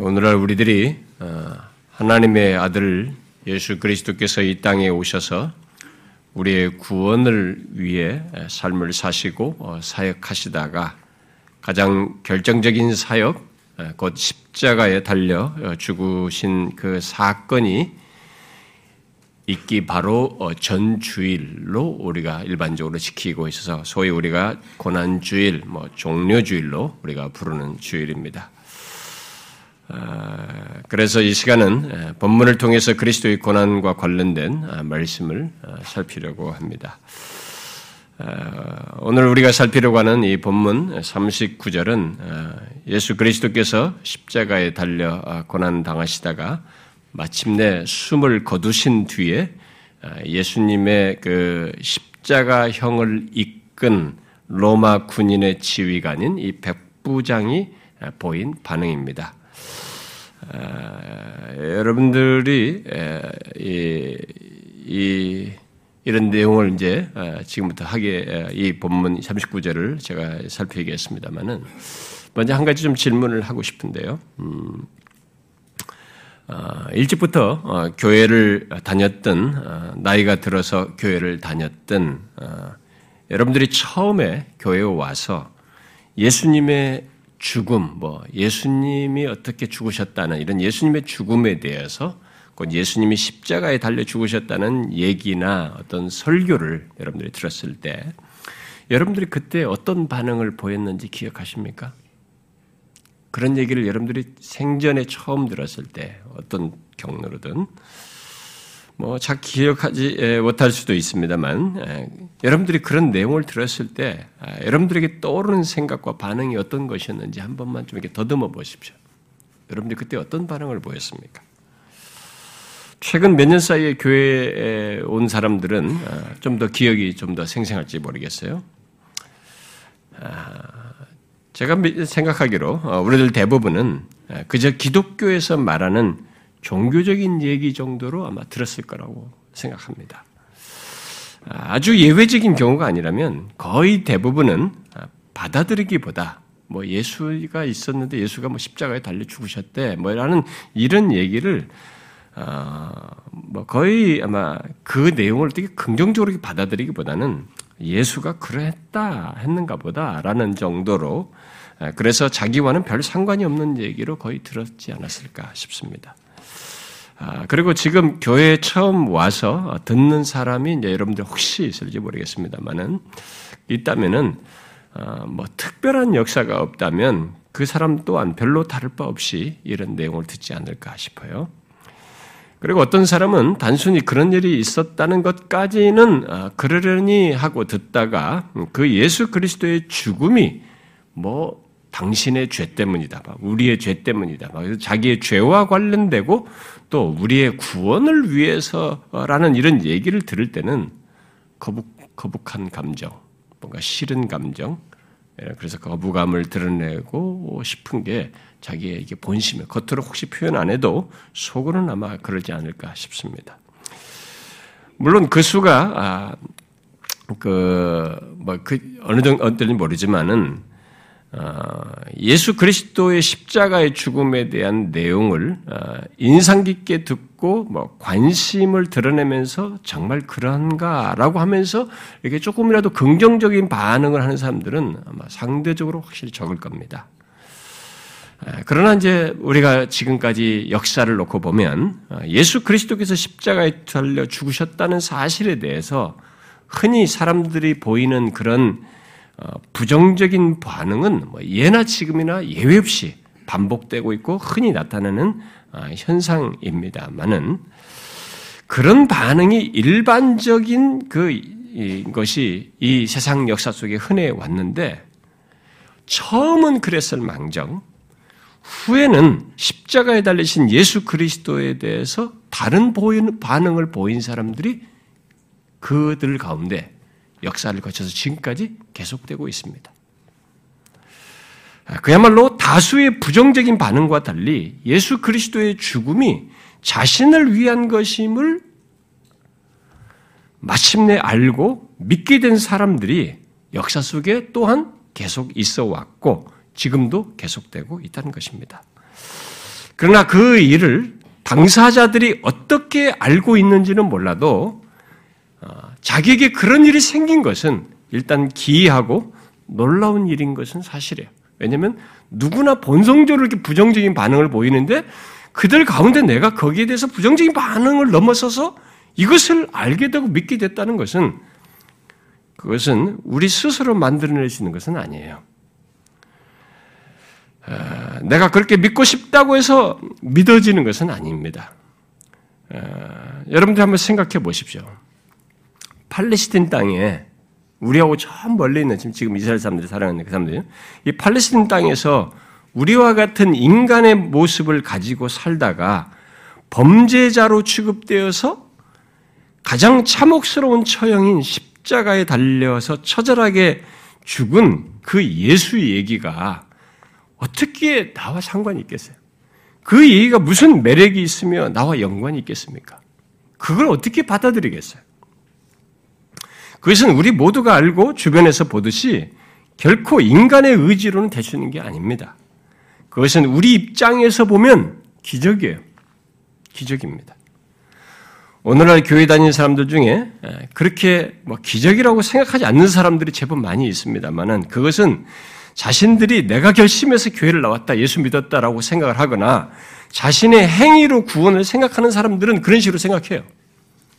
오늘날 우리들이 어, 하나님의 아들 예수 그리스도께서 이 땅에 오셔서 우리의 구원을 위해 삶을 사시고 어, 사역하시다가 가장 결정적인 사역, 곧 십자가에 달려 어, 죽으신 그 사건이 있기 바로 전주일로 우리가 일반적으로 지키고 있어서 소위 우리가 고난주일, 뭐 종료주일로 우리가 부르는 주일입니다. 아, 그래서 이 시간은 본문을 통해서 그리스도의 고난과 관련된 아, 말씀을 아, 살피려고 합니다. 오늘 우리가 살피려고 하는 이 본문 39절은 예수 그리스도께서 십자가에 달려 고난 당하시다가 마침내 숨을 거두신 뒤에 예수님의 그 십자가형을 이끈 로마 군인의 지휘관인 이 백부장이 보인 반응입니다. 여러분들이 이, 이, 이런 내용을 이제 지금부터 하게 이 본문 39절을 제가 살피겠습니다만은 먼저 한 가지 좀 질문을 하고 싶은데요. 음, 어, 일찍부터 어, 교회를 다녔던 어, 나이가 들어서 교회를 다녔던 어, 여러분들이 처음에 교회에 와서 예수님의 죽음, 뭐 예수님이 어떻게 죽으셨다는 이런 예수님의 죽음에 대해서 곧 예수님이 십자가에 달려 죽으셨다는 얘기나 어떤 설교를 여러분들이 들었을 때 여러분들이 그때 어떤 반응을 보였는지 기억하십니까? 그런 얘기를 여러분들이 생전에 처음 들었을 때 어떤 경로로든 뭐 잘 기억하지 못할 수도 있습니다만 여러분들이 그런 내용을 들었을 때 여러분들에게 떠오르는 생각과 반응이 어떤 것이었는지 한 번만 좀 이렇게 더듬어 보십시오. 여러분들이 그때 어떤 반응을 보였습니까? 최근 몇 년 사이에 교회에 온 사람들은 좀 더 기억이 좀 더 생생할지 모르겠어요. 제가 생각하기로 어, 우리들 대부분은 그저 기독교에서 말하는 종교적인 얘기 정도로 아마 들었을 거라고 생각합니다. 아주 예외적인 경우가 아니라면 거의 대부분은 받아들이기보다 뭐 예수가 있었는데 예수가 뭐 십자가에 달려 죽으셨대 뭐라는 이런 얘기를 어뭐 거의 아마 그 내용을 되게 긍정적으로 받아들이기보다는 예수가 그랬다 했는가 보다라는 정도로 그래서 자기와는 별 상관이 없는 얘기로 거의 들었지 않았을까 싶습니다. 아, 그리고 지금 교회에 처음 와서 듣는 사람이 이제 여러분들 혹시 있을지 모르겠습니다만은 있다면은 어, 뭐 특별한 역사가 없다면 그 사람 또한 별로 다를 바 없이 이런 내용을 듣지 않을까 싶어요. 그리고 어떤 사람은 단순히 그런 일이 있었다는 것까지는 어, 그러려니 하고 듣다가 그 예수 그리스도의 죽음이 뭐 당신의 죄 때문이다. 우리의 죄 때문이다. 그래서 자기의 죄와 관련되고 또 우리의 구원을 위해서라는 이런 얘기를 들을 때는 거북, 거북한 감정, 뭔가 싫은 감정, 예, 그래서 거부감을 드러내고 싶은 게 자기의 본심에 겉으로 혹시 표현 안 해도 속으로는 아마 그러지 않을까 싶습니다. 물론 그 수가 아, 그뭐 그 어느 정도 어떨지 모르지만은 어, 예수 그리스도의 십자가의 죽음에 대한 내용을 어, 인상 깊게 듣고 뭐 관심을 드러내면서 정말 그런가라고 하면서 이렇게 조금이라도 긍정적인 반응을 하는 사람들은 아마 상대적으로 확실히 적을 겁니다. 그러나 이제 우리가 지금까지 역사를 놓고 보면 어, 예수 그리스도께서 십자가에 달려 죽으셨다는 사실에 대해서 흔히 사람들이 보이는 그런 어, 부정적인 반응은 뭐 예나 지금이나 예외 없이 반복되고 있고 흔히 나타나는 어, 현상입니다만은 그런 반응이 일반적인 그 것이 이 세상 역사 속에 흔해 왔는데 처음은 그랬을 망정 후에는 십자가에 달리신 예수 그리스도에 대해서 다른 보이는 반응을 보인 사람들이 그들 가운데 역사를 거쳐서 지금까지 계속되고 있습니다. 아, 그야말로 다수의 부정적인 반응과 달리 예수 그리스도의 죽음이 자신을 위한 것임을 마침내 알고 믿게 된 사람들이 역사 속에 또한 계속 있어 왔고 지금도 계속되고 있다는 것입니다. 그러나 그 일을 당사자들이 어떻게 알고 있는지는 몰라도 어, 자기에게 그런 일이 생긴 것은 일단 기이하고 놀라운 일인 것은 사실이에요. 왜냐하면 누구나 본성적으로 이렇게 부정적인 반응을 보이는데 그들 가운데 내가 거기에 대해서 부정적인 반응을 넘어서서 이것을 알게 되고 믿게 됐다는 것은 그것은 우리 스스로 만들어낼 수 있는 것은 아니에요. 아, 내가 그렇게 믿고 싶다고 해서 믿어지는 것은 아닙니다. 아, 여러분들 한번 생각해 보십시오. 팔레스틴 땅에 우리하고 저 멀리 있는 지금 이스라엘 사람들이 살아가는 그 사람들이 이 팔레스틴 땅에서 우리와 같은 인간의 모습을 가지고 살다가 범죄자로 취급되어서 가장 참혹스러운 처형인 십자가에 달려서 처절하게 죽은 그 예수 얘기가 어떻게 나와 상관이 있겠어요? 그 얘기가 무슨 매력이 있으며 나와 연관이 있겠습니까? 그걸 어떻게 받아들이겠어요? 그것은 우리 모두가 알고 주변에서 보듯이 결코 인간의 의지로는 있는 게 아닙니다. 그것은 우리 입장에서 보면 기적이에요. 기적입니다. 오늘날 교회 다니는 사람들 중에 그렇게 뭐 기적이라고 생각하지 않는 사람들이 제법 많이 있습니다만은 그것은 자신들이 내가 결심해서 교회를 나왔다, 예수 믿었다라고 생각을 하거나 자신의 행위로 구원을 생각하는 사람들은 그런 식으로 생각해요.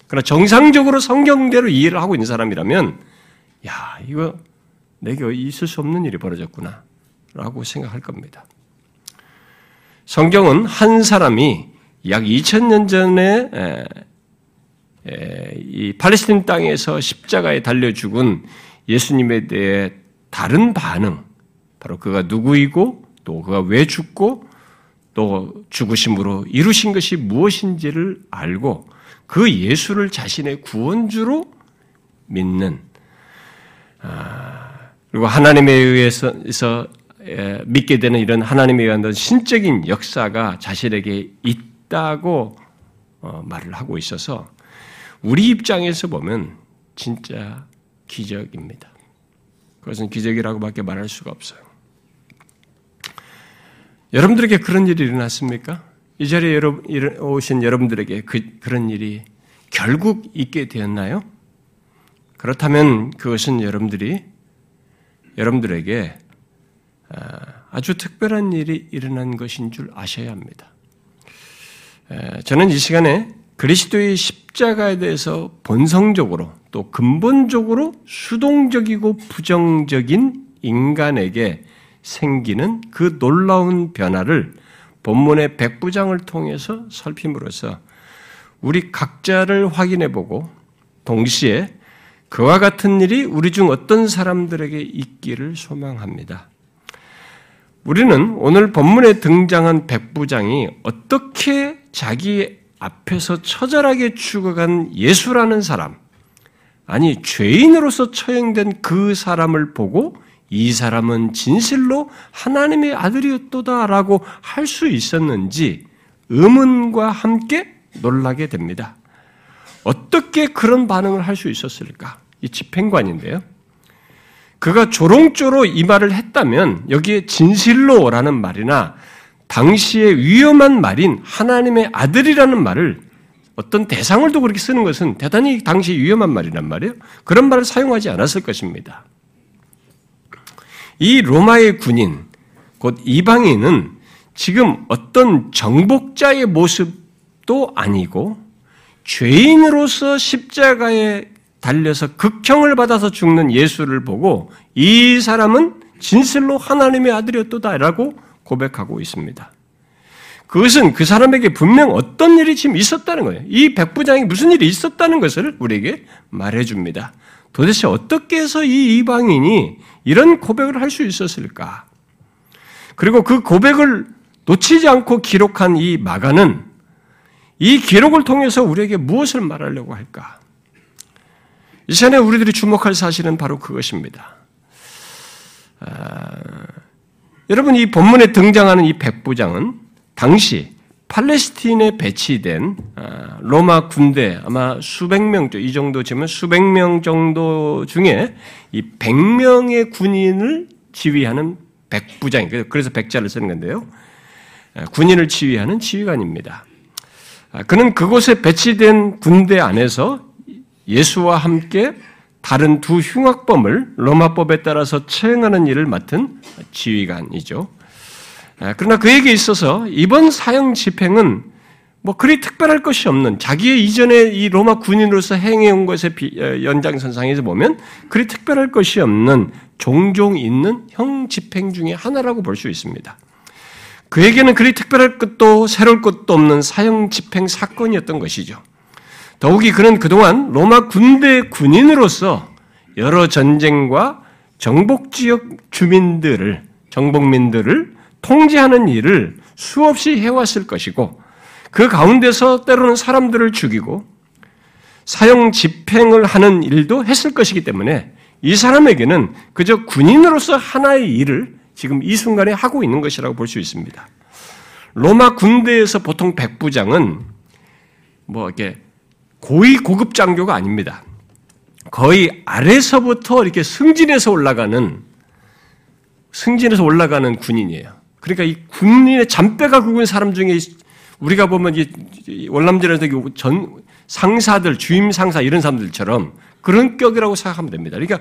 그러나 정상적으로 성경대로 이해를 하고 있는 사람이라면, 야, 이거 내게 있을 수 없는 일이 벌어졌구나. 라고 생각할 겁니다. 성경은 한 사람이 약 2000년 전에 이 팔레스틴 땅에서 십자가에 달려 죽은 예수님에 대해 다른 반응, 바로 그가 누구이고 또 그가 왜 죽고 또 죽으심으로 이루신 것이 무엇인지를 알고 그 예수를 자신의 구원주로 믿는 아, 그리고 하나님에 의해서 믿게 되는 이런 하나님에 의한 신적인 역사가 자신에게 있다고 어, 말을 하고 있어서 우리 입장에서 보면 진짜 기적입니다. 그것은 기적이라고밖에 말할 수가 없어요. 여러분들에게 그런 일이 일어났습니까? 이 자리에 오신 여러분들에게 그, 그런 일이 결국 있게 되었나요? 그렇다면 그것은 여러분들이 여러분들에게 아, 아주 특별한 일이 일어난 것인 줄 아셔야 합니다. 저는 이 시간에 그리스도의 십자가에 대해서 본성적으로 또 근본적으로 수동적이고 부정적인 인간에게 생기는 그 놀라운 변화를 본문의 백부장을 통해서 살핌으로써 우리 각자를 확인해 보고 동시에 그와 같은 일이 우리 중 어떤 사람들에게 있기를 소망합니다. 우리는 오늘 본문에 등장한 백부장이 어떻게 자기 앞에서 처절하게 죽어간 예수라는 사람, 아니, 죄인으로서 처형된 그 사람을 보고 이 사람은 진실로 하나님의 아들이었도다라고 할 수 있었는지 의문과 함께 놀라게 됩니다. 어떻게 그런 반응을 할 수 있었을까? 이 집행관인데요. 그가 조롱조로 이 말을 했다면 여기에 진실로라는 말이나 당시의 위험한 말인 하나님의 아들이라는 말을 어떤 대상을 두고 그렇게 쓰는 것은 대단히 당시 위험한 말이란 말이에요. 그런 말을 사용하지 않았을 것입니다. 이 로마의 군인, 곧 이방인은 지금 어떤 정복자의 모습도 아니고 죄인으로서 십자가에 달려서 극형을 받아서 죽는 예수를 보고 이 사람은 진실로 하나님의 아들이었다라고 고백하고 있습니다. 그것은 그 사람에게 분명 어떤 일이 지금 있었다는 거예요. 이 백부장이 무슨 일이 있었다는 것을 우리에게 말해줍니다. 도대체 어떻게 해서 이 이방인이 이런 고백을 할 수 있었을까? 그리고 그 고백을 놓치지 않고 기록한 이 마가는 이 기록을 통해서 우리에게 무엇을 말하려고 할까? 이 시간에 우리들이 주목할 사실은 바로 그것입니다. 아, 여러분, 이 본문에 등장하는 이 백부장은 당시 팔레스틴에 배치된 아, 로마 군대 아마 수백 명, 이 정도 지면 수백 명 정도 중에 이 백명의 군인을 지휘하는 백부장, 그래서 백자를 쓰는 건데요. 군인을 지휘하는 지휘관입니다. 아, 그는 그곳에 배치된 군대 안에서 예수와 함께 다른 두 흉악범을 로마법에 따라서 처형하는 일을 맡은 지휘관이죠. 아, 그러나 그에게 있어서 이번 사형 집행은 뭐 그리 특별할 것이 없는 자기의 이전에 이 로마 군인으로서 행해온 것의 어, 연장선상에서 보면 그리 특별할 것이 없는 종종 있는 형 집행 중의 하나라고 볼 수 있습니다. 그에게는 그리 특별할 것도 새로울 것도 없는 사형 집행 사건이었던 것이죠. 더욱이 그는 그동안 로마 군대 군인으로서 여러 전쟁과 정복 지역 주민들을 정복민들을 통제하는 일을 수없이 해왔을 것이고 그 가운데서 때로는 사람들을 죽이고 사형 집행을 하는 일도 했을 것이기 때문에 이 사람에게는 그저 군인으로서 하나의 일을 지금 이 순간에 하고 있는 것이라고 볼 수 있습니다. 로마 군대에서 보통 백부장은 뭐 이렇게 고위 고급 장교가 아닙니다. 거의 아래서부터 이렇게 승진해서 올라가는 승진해서 올라가는 군인이에요. 그러니까 이 군인의 잔뼈가 굵은 사람 중에 우리가 보면 이 월남전에서 전 상사들 주임 상사 이런 사람들처럼 그런 격이라고 생각하면 됩니다. 그러니까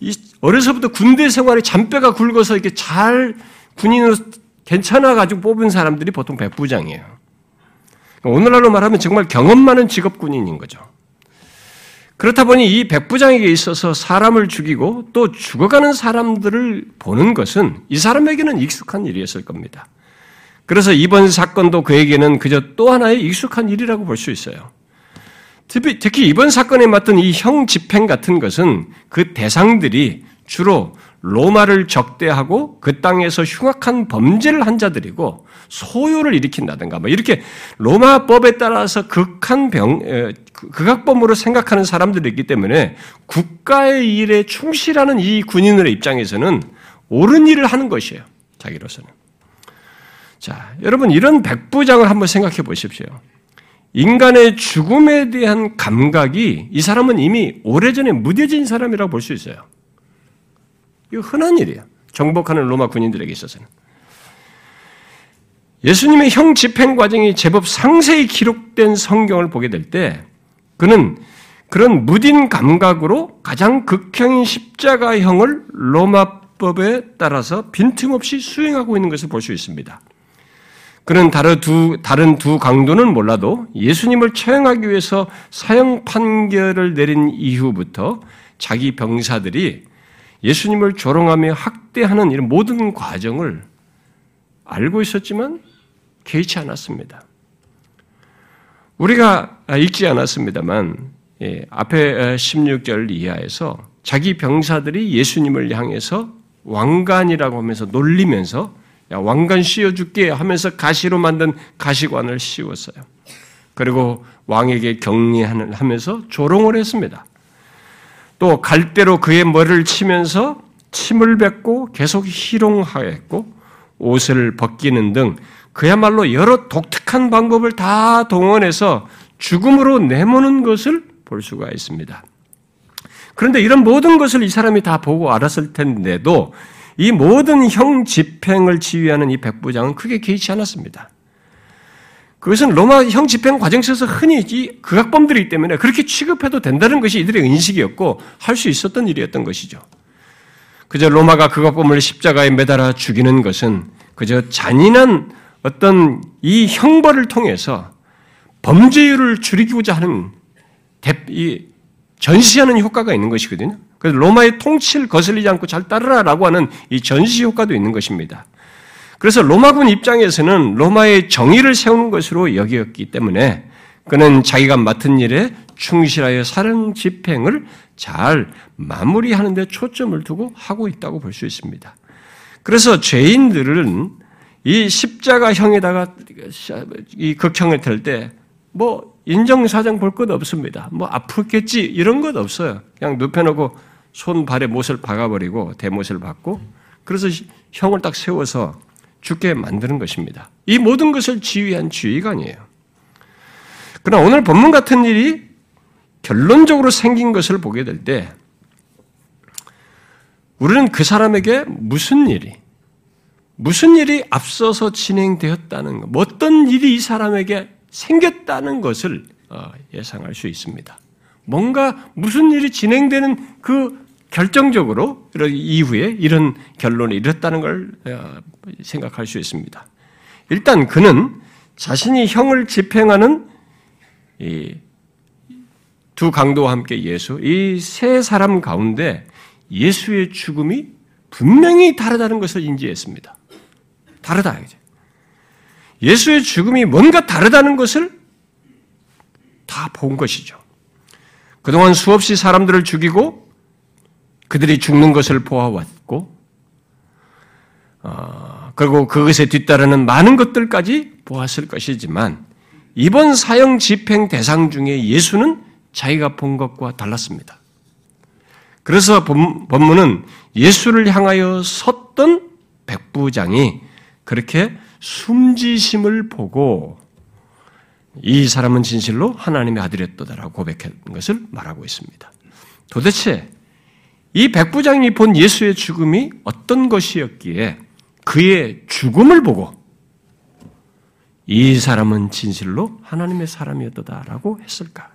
이 어려서부터 군대 생활에 잔뼈가 굵어서 이렇게 잘 군인으로 괜찮아 가지고 뽑은 사람들이 보통 백부장이에요. 오늘날로 말하면 정말 경험 많은 직업 군인인 거죠. 그렇다 보니 이 백부장에게 있어서 사람을 죽이고 또 죽어가는 사람들을 보는 것은 이 사람에게는 익숙한 일이었을 겁니다. 그래서 이번 사건도 그에게는 그저 또 하나의 익숙한 일이라고 볼 수 있어요. 특히 이번 사건에 맡은 이 형 집행 같은 것은 그 대상들이 주로 로마를 적대하고 그 땅에서 흉악한 범죄를 한 자들이고 소요를 일으킨다든가 뭐 이렇게 로마법에 따라서 극한 병 그, 극악범으로 생각하는 사람들이 있기 때문에 국가의 일에 충실하는 이 군인들의 입장에서는 옳은 일을 하는 것이에요. 자기로서는. 자, 여러분 이런 백부장을 한번 생각해 보십시오. 인간의 죽음에 대한 감각이 이 사람은 이미 오래전에 무뎌진 사람이라고 볼 수 있어요. 이거 흔한 일이에요. 정복하는 로마 군인들에게 있어서는. 예수님의 형 집행 과정이 제법 상세히 기록된 성경을 보게 될 때 그는 그런 무딘 감각으로 가장 극형인 십자가형을 로마법에 따라서 빈틈없이 수행하고 있는 것을 볼 수 있습니다. 그는 다른 두, 다른 두 강도는 몰라도 예수님을 처형하기 위해서 사형 판결을 내린 이후부터 자기 병사들이 예수님을 조롱하며 학대하는 이런 모든 과정을 알고 있었지만 개의치 않았습니다. 우리가 읽지 않았습니다만 예, 앞에 16절 이하에서 자기 병사들이 예수님을 향해서 왕관이라고 하면서 놀리면서 야, 왕관 씌워 줄게 하면서 가시로 만든 가시관을 씌웠어요. 그리고 왕에게 격리하면서 조롱을 했습니다. 또 갈대로 그의 머리를 치면서 침을 뱉고 계속 희롱하였고 옷을 벗기는 등 그야말로 여러 독특한 방법을 다 동원해서 죽음으로 내모는 것을 볼 수가 있습니다. 그런데 이런 모든 것을 이 사람이 다 보고 알았을 텐데도 이 모든 형 집행을 지휘하는 이 백부장은 크게 개의치 않았습니다. 그것은 로마 형 집행 과정 에서 흔히 이 극악범들이기 때문에 그렇게 취급해도 된다는 것이 이들의 인식이었고 할 수 있었던 일이었던 것이죠. 그저 로마가 극악범을 십자가에 매달아 죽이는 것은 그저 잔인한 어떤 이 형벌을 통해서 범죄율을 줄이고자 하는 이 전시하는 효과가 있는 것이거든요. 그래서 로마의 통치를 거슬리지 않고 잘 따르라라고 하는 이 전시 효과도 있는 것입니다. 그래서 로마군 입장에서는 로마의 정의를 세우는 것으로 여기었기 때문에 그는 자기가 맡은 일에 충실하여 사령 집행을 잘 마무리하는 데 초점을 두고 하고 있다고 볼 수 있습니다. 그래서 죄인들은 이 십자가형에다가 이 극형을 들 때 뭐 인정사정 볼 것 없습니다. 뭐 아프겠지 이런 것 없어요. 그냥 눕혀놓고 손 발에 못을 박아버리고 대못을 박고 그래서 형을 딱 세워서 죽게 만드는 것입니다. 이 모든 것을 지휘한 지휘관이에요. 그러나 오늘 본문 같은 일이 결론적으로 생긴 것을 보게 될 때 우리는 그 사람에게 무슨 일이 무슨 일이 앞서서 진행되었다는 것, 뭐 어떤 일이 이 사람에게 생겼다는 것을 어, 예상할 수 있습니다. 뭔가 무슨 일이 진행되는 그 결정적으로 이후에 이런 결론에 이뤘다는 걸 어, 생각할 수 있습니다. 일단 그는 자신이 형을 집행하는 두 강도와 함께 예수, 이 세 사람 가운데 예수의 죽음이 분명히 다르다는 것을 인지했습니다. 다르다. 예수의 죽음이 뭔가 다르다는 것을 다 본 것이죠. 그동안 수없이 사람들을 죽이고 그들이 죽는 것을 보아왔고, 어, 그리고 그것에 뒤따르는 많은 것들까지 보았을 것이지만, 이번 사형 집행 대상 중에 예수는 자기가 본 것과 달랐습니다. 그래서 본문은 예수를 향하여 섰던 백부장이 그렇게 숨지심을 보고 이 사람은 진실로 하나님의 아들이었다라고 고백한 것을 말하고 있습니다. 도대체 이 백부장이 본 예수의 죽음이 어떤 것이었기에 그의 죽음을 보고 이 사람은 진실로 하나님의 사람이었다라고 했을까?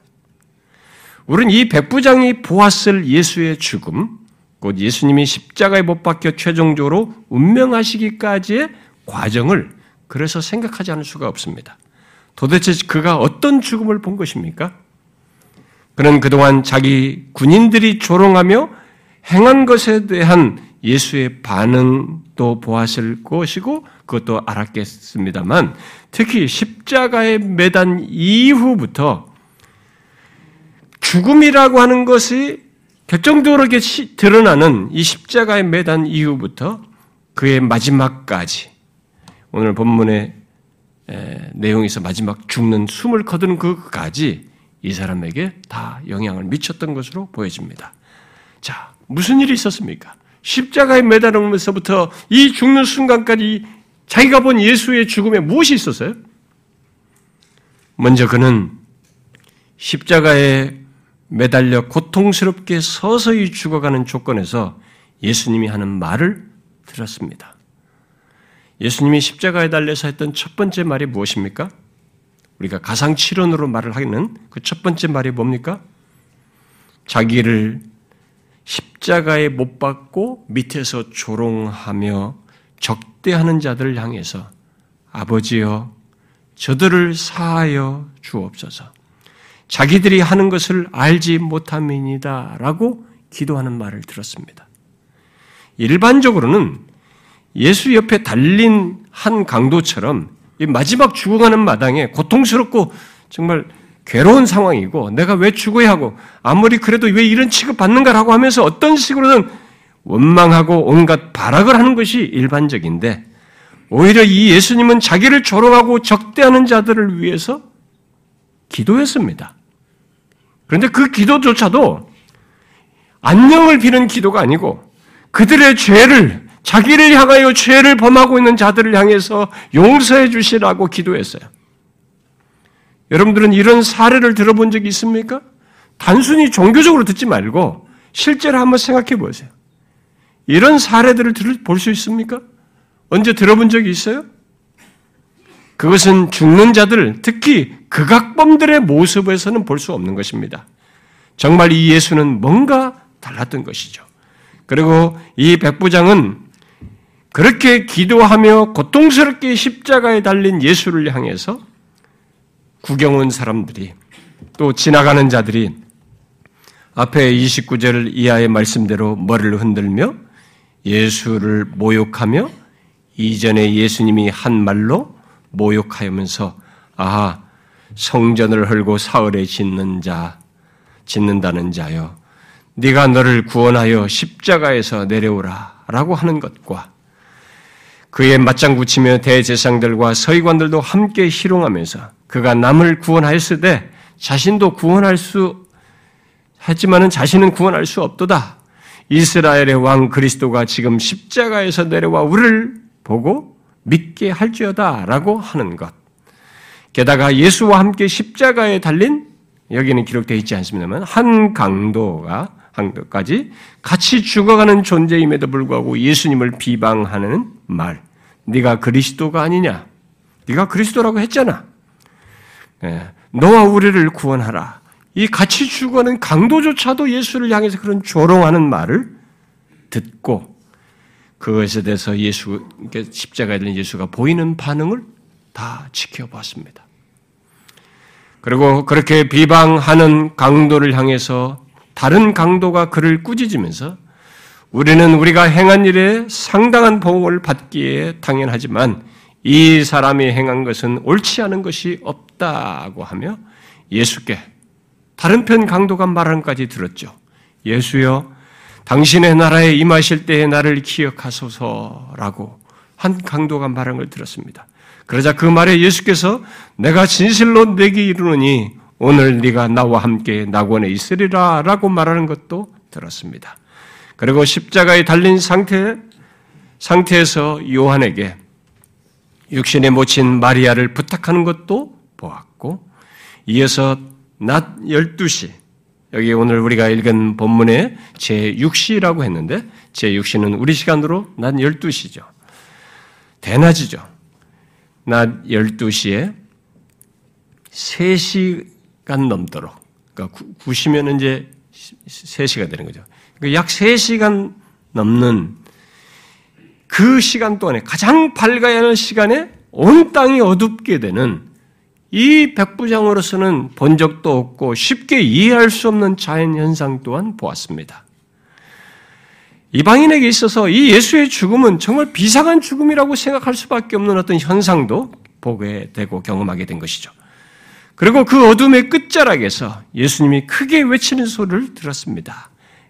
우리는 이 백부장이 보았을 예수의 죽음, 곧 예수님이 십자가에 못 박혀 최종적으로 운명하시기까지의 과정을 그래서 생각하지 않을 수가 없습니다. 도대체 그가 어떤 죽음을 본 것입니까? 그는 그동안 자기 군인들이 조롱하며 행한 것에 대한 예수의 반응도 보았을 것이고 그것도 알았겠습니다만 특히 십자가에 매단 이후부터 죽음이라고 하는 것이 결정적으로 드러나는 이 십자가에 매단 이후부터 그의 마지막까지 오늘 본문의 내용에서 마지막 죽는 숨을 거두는 그까지 이 사람에게 다 영향을 미쳤던 것으로 보여집니다. 자, 무슨 일이 있었습니까? 십자가에 매달으면서부터 이 죽는 순간까지 자기가 본 예수의 죽음에 무엇이 있었어요? 먼저 그는 십자가에 매달려 고통스럽게 서서히 죽어가는 조건에서 예수님이 하는 말을 들었습니다. 예수님이 십자가에 달려서 했던 첫 번째 말이 무엇입니까? 우리가 가상치론으로 말을 하는 그 첫 번째 말이 뭡니까? 자기를 십자가에 못 박고 밑에서 조롱하며 적대하는 자들을 향해서 아버지여 저들을 사하여 주옵소서. 자기들이 하는 것을 알지 못함이니다. 라고 기도하는 말을 들었습니다. 일반적으로는 예수 옆에 달린 한 강도처럼 마지막 죽어가는 마당에 고통스럽고 정말 괴로운 상황이고 내가 왜 죽어야 하고 아무리 그래도 왜 이런 취급 받는가라고 하면서 어떤 식으로든 원망하고 온갖 발악을 하는 것이 일반적인데 오히려 이 예수님은 자기를 조롱하고 적대하는 자들을 위해서 기도했습니다. 그런데 그 기도조차도 안녕을 비는 기도가 아니고 그들의 죄를 자기를 향하여 죄를 범하고 있는 자들을 향해서 용서해 주시라고 기도했어요. 여러분들은 이런 사례를 들어본 적이 있습니까? 단순히 종교적으로 듣지 말고 실제로 한번 생각해 보세요. 이런 사례들을 볼 수 있습니까? 언제 들어본 적이 있어요? 그것은 죽는 자들, 특히 극악범들의 모습에서는 볼 수 없는 것입니다. 정말 이 예수는 뭔가 달랐던 것이죠. 그리고 이 백부장은 그렇게 기도하며 고통스럽게 십자가에 달린 예수를 향해서 구경 온 사람들이 또 지나가는 자들이 앞에 29절 이하의 말씀대로 머리를 흔들며 예수를 모욕하며 이전에 예수님이 한 말로 모욕하면서 아 성전을 헐고 사흘에 짓는 자 짓는다는 자여 네가 너를 구원하여 십자가에서 내려오라라고 하는 것과 그의 맞장구 치며 대제상들과 서기관들도 함께 희롱하면서 그가 남을 구원하였으되 자신도 구원할 수 했지만은 자신은 구원할 수 없도다. 이스라엘의 왕 그리스도가 지금 십자가에서 내려와 우리를 보고 믿게 할지어다라고 하는 것. 게다가 예수와 함께 십자가에 달린 여기는 기록되어 있지 않습니다만 한 강도가 한도까지 같이 죽어가는 존재임에도 불구하고 예수님을 비방하는 말, 네가 그리스도가 아니냐? 네가 그리스도라고 했잖아. 예, 너와 우리를 구원하라. 이 같이 죽어가는 강도조차도 예수를 향해서 그런 조롱하는 말을 듣고 그것에 대해서 예수 십자가에 들린 예수가 보이는 반응을 다 지켜봤습니다. 그리고 그렇게 비방하는 강도를 향해서 다른 강도가 그를 꾸짖으면서 우리는 우리가 행한 일에 상당한 보응을 받기에 당연하지만 이 사람이 행한 것은 옳지 않은 것이 없다 고 하며 예수께 다른 편 강도가 말함까지 들었죠. 예수여, 당신의 나라에 임하실 때에 나를 기억하소서라고 한 강도가 말한 걸 들었습니다. 그러자 그 말에 예수께서 내가 진실로 내게 이르노니 오늘 네가 나와 함께 낙원에 있으리라라고 말하는 것도 들었습니다. 그리고 십자가에 달린 상태 상태에서 요한에게 육신에 모친 마리아를 부탁하는 것도 보았고 이어서 낮 12시 여기 오늘 우리가 읽은 본문의 제6시라고 했는데 제6시는 우리 시간으로 낮 12시죠. 대낮이죠. 낮 12시에 3시간 넘도록 그러니까 9시면 이제 3시가 되는 거죠. 그러니까 약 3시간 넘는 그 시간 동안에 가장 밝아야 할 시간에 온 땅이 어둡게 되는 이 백부장으로서는 본 적도 없고 쉽게 이해할 수 없는 자연 현상 또한 보았습니다. 이방인에게 있어서 이 예수의 죽음은 정말 비상한 죽음이라고 생각할 수밖에 없는 어떤 현상도 보게 되고 경험하게 된 것이죠. 그리고 그 어둠의 끝자락에서 예수님이 크게 외치는 소리를 들었습니다.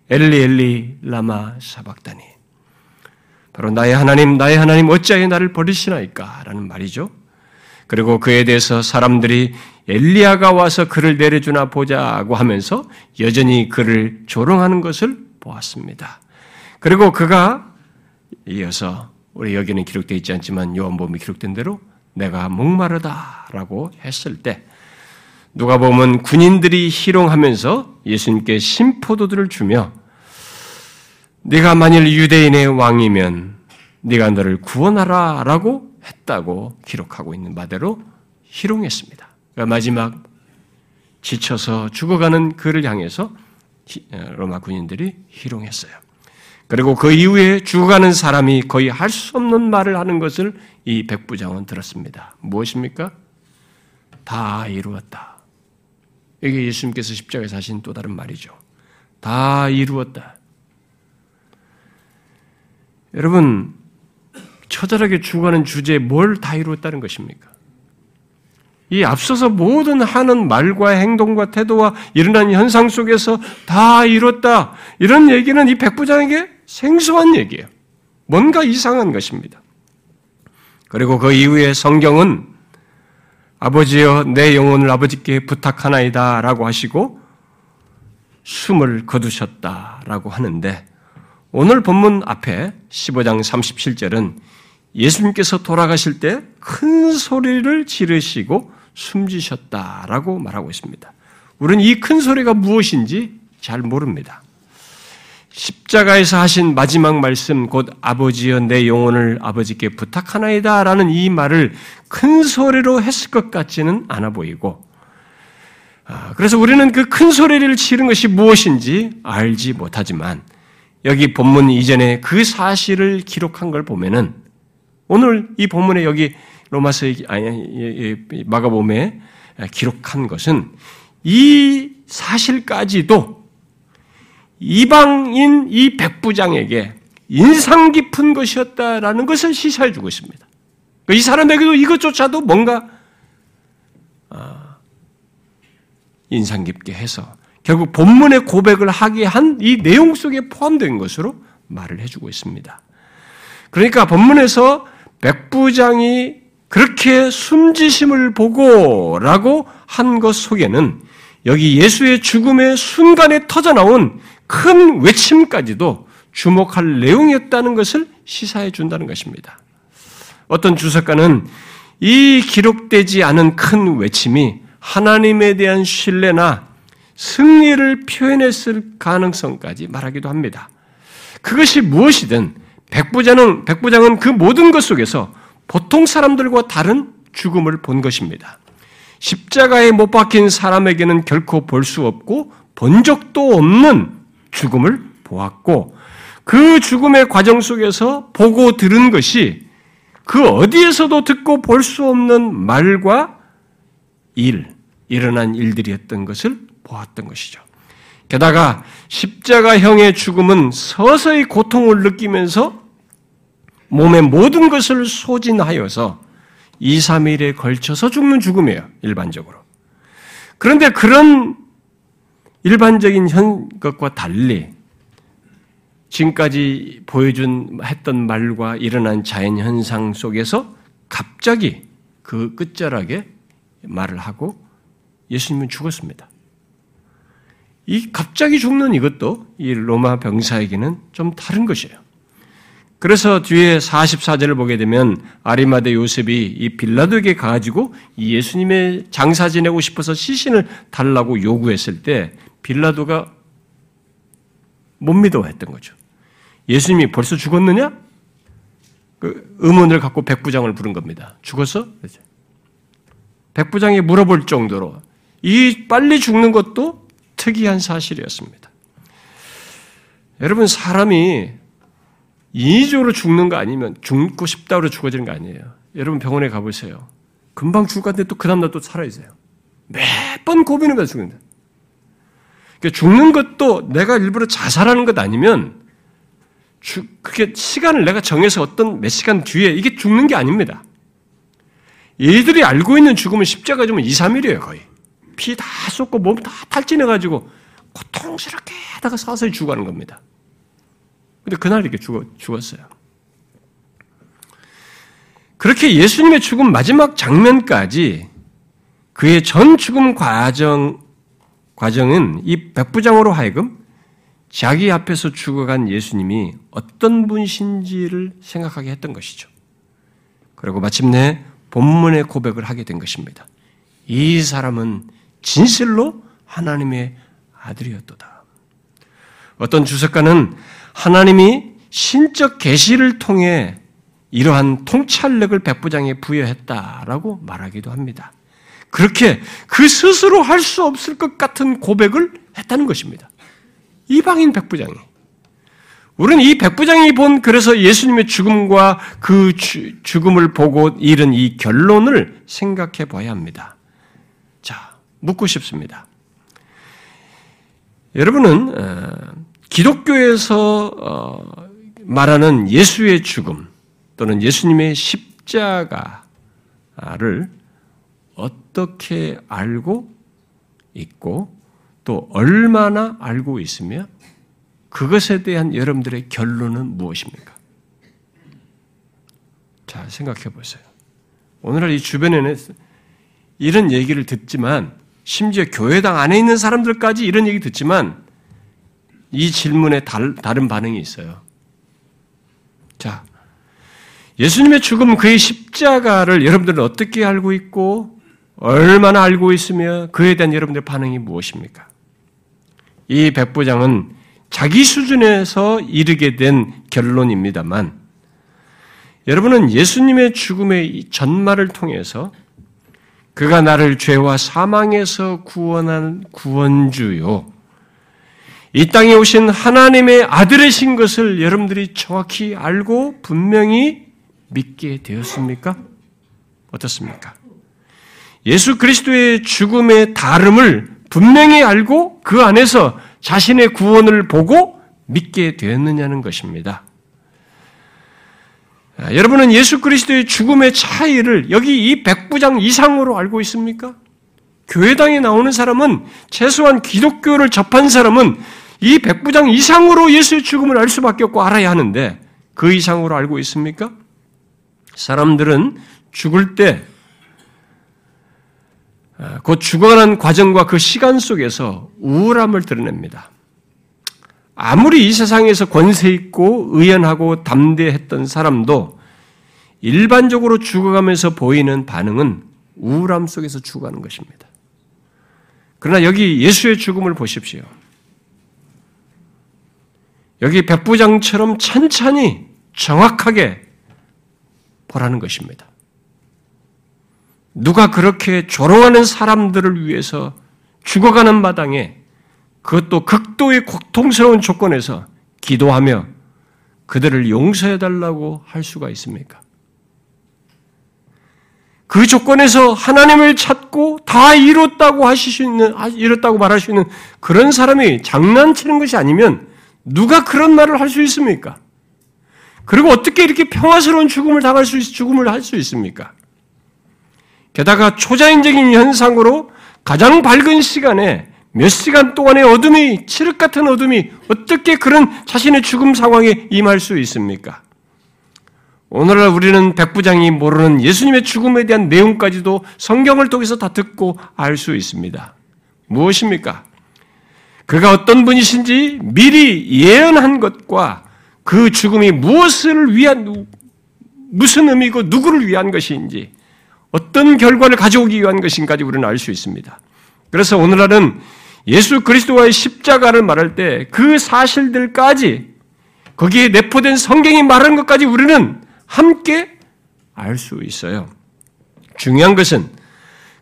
엘리 엘리 라마 사박다니. 바로 나의 하나님 나의 하나님 어찌하여 나를 버리시나이까 라는 말이죠. 그리고 그에 대해서 사람들이 엘리야가 와서 그를 내려주나 보자고 하면서 여전히 그를 조롱하는 것을 보았습니다. 그리고 그가 이어서 우리 여기는 기록되어 있지 않지만 요한복음에 기록된 대로 내가 목마르다라고 했을 때 누가 보면 군인들이 희롱하면서 예수님께 심포도들을 주며 네가 만일 유대인의 왕이면 네가 너를 구원하라라고 했다고 기록하고 있는 바대로 희롱했습니다. 그러니까 마지막 지쳐서 죽어가는 그를 향해서 어, 로마 군인들이 희롱했어요. 그리고 그 이후에 죽어가는 사람이 거의 할 수 없는 말을 하는 것을 이 백부장은 들었습니다. 무엇입니까? 다 이루었다. 이게 예수님께서 십자가에서 하신 또 다른 말이죠. 다 이루었다. 여러분, 처절하게 죽어가는 주제에 뭘 다 이루었다는 것입니까? 이 앞서서 모든 하는 말과 행동과 태도와 일어난 현상 속에서 다 이뤘다. 이런 얘기는 이 백부장에게 생소한 얘기예요. 뭔가 이상한 것입니다. 그리고 그 이후에 성경은 아버지여 내 영혼을 아버지께 부탁하나이다 라고 하시고 숨을 거두셨다 라고 하는데 오늘 본문 앞에 15장 37절은 예수님께서 돌아가실 때 큰 소리를 지르시고 숨지셨다라고 말하고 있습니다. 우리는 이 큰 소리가 무엇인지 잘 모릅니다. 십자가에서 하신 마지막 말씀, 곧 아버지여 내 영혼을 아버지께 부탁하나이다 라는 이 말을 큰 소리로 했을 것 같지는 않아 보이고, 아, 그래서 우리는 그 큰 소리를 치른 것이 무엇인지 알지 못하지만, 여기 본문 이전에 그 사실을 기록한 걸 보면은 오늘 이 본문에 여기 로마서 아니 마가복음에 기록한 것은 이 사실까지도 이방인 이 백부장에게 인상 깊은 것이었다라는 것을 시사해 주고 있습니다. 이 사람에게도 이것조차도 뭔가 아, 인상 깊게 해서 결국 본문의 고백을 하게 한 이 내용 속에 포함된 것으로 말을 해주고 있습니다. 그러니까 본문에서 백부장이 그렇게 숨지심을 보고라고 한 것 속에는 여기 예수의 죽음의 순간에 터져나온 큰 외침까지도 주목할 내용이었다는 것을 시사해 준다는 것입니다. 어떤 주석가는 이 기록되지 않은 큰 외침이 하나님에 대한 신뢰나 승리를 표현했을 가능성까지 말하기도 합니다. 그것이 무엇이든 백부장은, 백부장은 그 모든 것 속에서 보통 사람들과 다른 죽음을 본 것입니다. 십자가에 못 박힌 사람에게는 결코 볼 수 없고 본 적도 없는 죽음을 보았고 그 죽음의 과정 속에서 보고 들은 것이 그 어디에서도 듣고 볼 수 없는 말과 일, 일어난 일들이었던 것을 보았던 것이죠. 게다가 십자가형의 죽음은 서서히 고통을 느끼면서 몸의 모든 것을 소진하여서 2, 3일에 걸쳐서 죽는 죽음이에요, 일반적으로. 그런데 그런 일반적인 현 것과 달리 지금까지 보여준 했던 말과 일어난 자연 현상 속에서 갑자기 그 끝자락에 말을 하고 예수님은 죽었습니다. 이 갑자기 죽는 이것도 이 로마 병사에게는 좀 다른 것이에요. 그래서 뒤에 44절을 보게 되면 아리마대 요셉이 이 빌라도에게 가가지고 예수님의 장사 지내고 싶어서 시신을 달라고 요구했을 때 빌라도가 못 믿어 했던 거죠. 예수님이 벌써 죽었느냐? 그 의문을 갖고 백부장을 부른 겁니다. 죽었어? 백부장이 물어볼 정도로 이 빨리 죽는 것도 특이한 사실이었습니다. 여러분 사람이 인위적으로 죽는 거 아니면 죽고 싶다고 죽어지는 거 아니에요. 여러분 병원에 가보세요. 금방 죽을 것 같은데 또 그 다음날 또 살아있어요. 매번 고비는 거 죽는다. 그러니까 죽는 것도 내가 일부러 자살하는 것 아니면 그렇게 시간을 내가 정해서 어떤 몇 시간 뒤에 이게 죽는 게 아닙니다. 얘들이 알고 있는 죽음은 십자가 죽으면 2, 3일이에요, 거의. 피 다 쏟고 몸 다 탈진해가지고 고통스럽게 하다가 서서히 죽어가는 겁니다. 근데 그날 이렇게 죽었어요. 그렇게 예수님의 죽음 마지막 장면까지 그의 전 죽음 과정, 과정은 이 백부장으로 하여금 자기 앞에서 죽어간 예수님이 어떤 분이신지를 생각하게 했던 것이죠. 그리고 마침내 본문의 고백을 하게 된 것입니다. 이 사람은 진실로 하나님의 아들이었도다. 어떤 주석가는 하나님이 신적 계시를 통해 이러한 통찰력을 백부장에 부여했다라고 말하기도 합니다. 그렇게 그 스스로 할 수 없을 것 같은 고백을 했다는 것입니다. 이방인 백부장이. 우리는 이 백부장이 본 그래서 예수님의 죽음과 그 죽음을 보고 이른 이 결론을 생각해 봐야 합니다. 자, 묻고 싶습니다. 여러분은 어, 기독교에서 어, 말하는 예수의 죽음 또는 예수님의 십자가를 어떻게 알고 있고 또 얼마나 알고 있으며 그것에 대한 여러분들의 결론은 무엇입니까? 자, 생각해 보세요. 오늘날 이 주변에는 이런 얘기를 듣지만 심지어 교회당 안에 있는 사람들까지 이런 얘기 듣지만 이 질문에 달, 다른 반응이 있어요. 자, 예수님의 죽음 그의 십자가를 여러분들은 어떻게 알고 있고 얼마나 알고 있으며 그에 대한 여러분들의 반응이 무엇입니까? 이 백부장은 자기 수준에서 이르게 된 결론입니다만 여러분은 예수님의 죽음의 전말을 통해서 그가 나를 죄와 사망에서 구원한 구원주요. 이 땅에 오신 하나님의 아들이신 것을 여러분들이 정확히 알고 분명히 믿게 되었습니까? 어떻습니까? 예수 그리스도의 죽음의 다름을 분명히 알고 그 안에서 자신의 구원을 보고 믿게 되었느냐는 것입니다. 아, 여러분은 예수 그리스도의 죽음의 차이를 여기 이 백부장 이상으로 알고 있습니까? 교회당에 나오는 사람은 최소한 기독교를 접한 사람은 이 백부장 이상으로 예수의 죽음을 알 수밖에 없고 알아야 하는데 그 이상으로 알고 있습니까? 사람들은 죽을 때, 아, 곧 죽어가는 과정과 그 시간 속에서 우울함을 드러냅니다. 아무리 이 세상에서 권세 있고 의연하고 담대했던 사람도 일반적으로 죽어가면서 보이는 반응은 우울함 속에서 죽어가는 것입니다. 그러나 여기 예수의 죽음을 보십시오. 여기 백부장처럼 천천히 정확하게 보라는 것입니다. 누가 그렇게 조롱하는 사람들을 위해서 죽어가는 마당에 그것도 극도의 고통스러운 조건에서 기도하며 그들을 용서해달라고 할 수가 있습니까? 그 조건에서 하나님을 찾고 다 이뤘다고 하실 수 있는, 이뤘다고 말할 수 있는 그런 사람이 장난치는 것이 아니면 누가 그런 말을 할 수 있습니까? 그리고 어떻게 이렇게 평화스러운 죽음을 당할 수, 죽음을 할 수 있습니까? 게다가 초자연적인 현상으로 가장 밝은 시간에 몇 시간 동안의 어둠이, 칠흑 같은 어둠이 어떻게 그런 자신의 죽음 상황에 임할 수 있습니까? 오늘날 우리는 백부장이 모르는 예수님의 죽음에 대한 내용까지도 성경을 통해서 다 듣고 알 수 있습니다. 무엇입니까? 그가 어떤 분이신지 미리 예언한 것과 그 죽음이 무엇을 위한, 무슨 의미고 누구를 위한 것인지, 어떤 결과를 가져오기 위한 것인가지 우리는 알 수 있습니다. 그래서 오늘날은 예수 그리스도와의 십자가를 말할 때 그 사실들까지 거기에 내포된 성경이 말하는 것까지 우리는 함께 알 수 있어요. 중요한 것은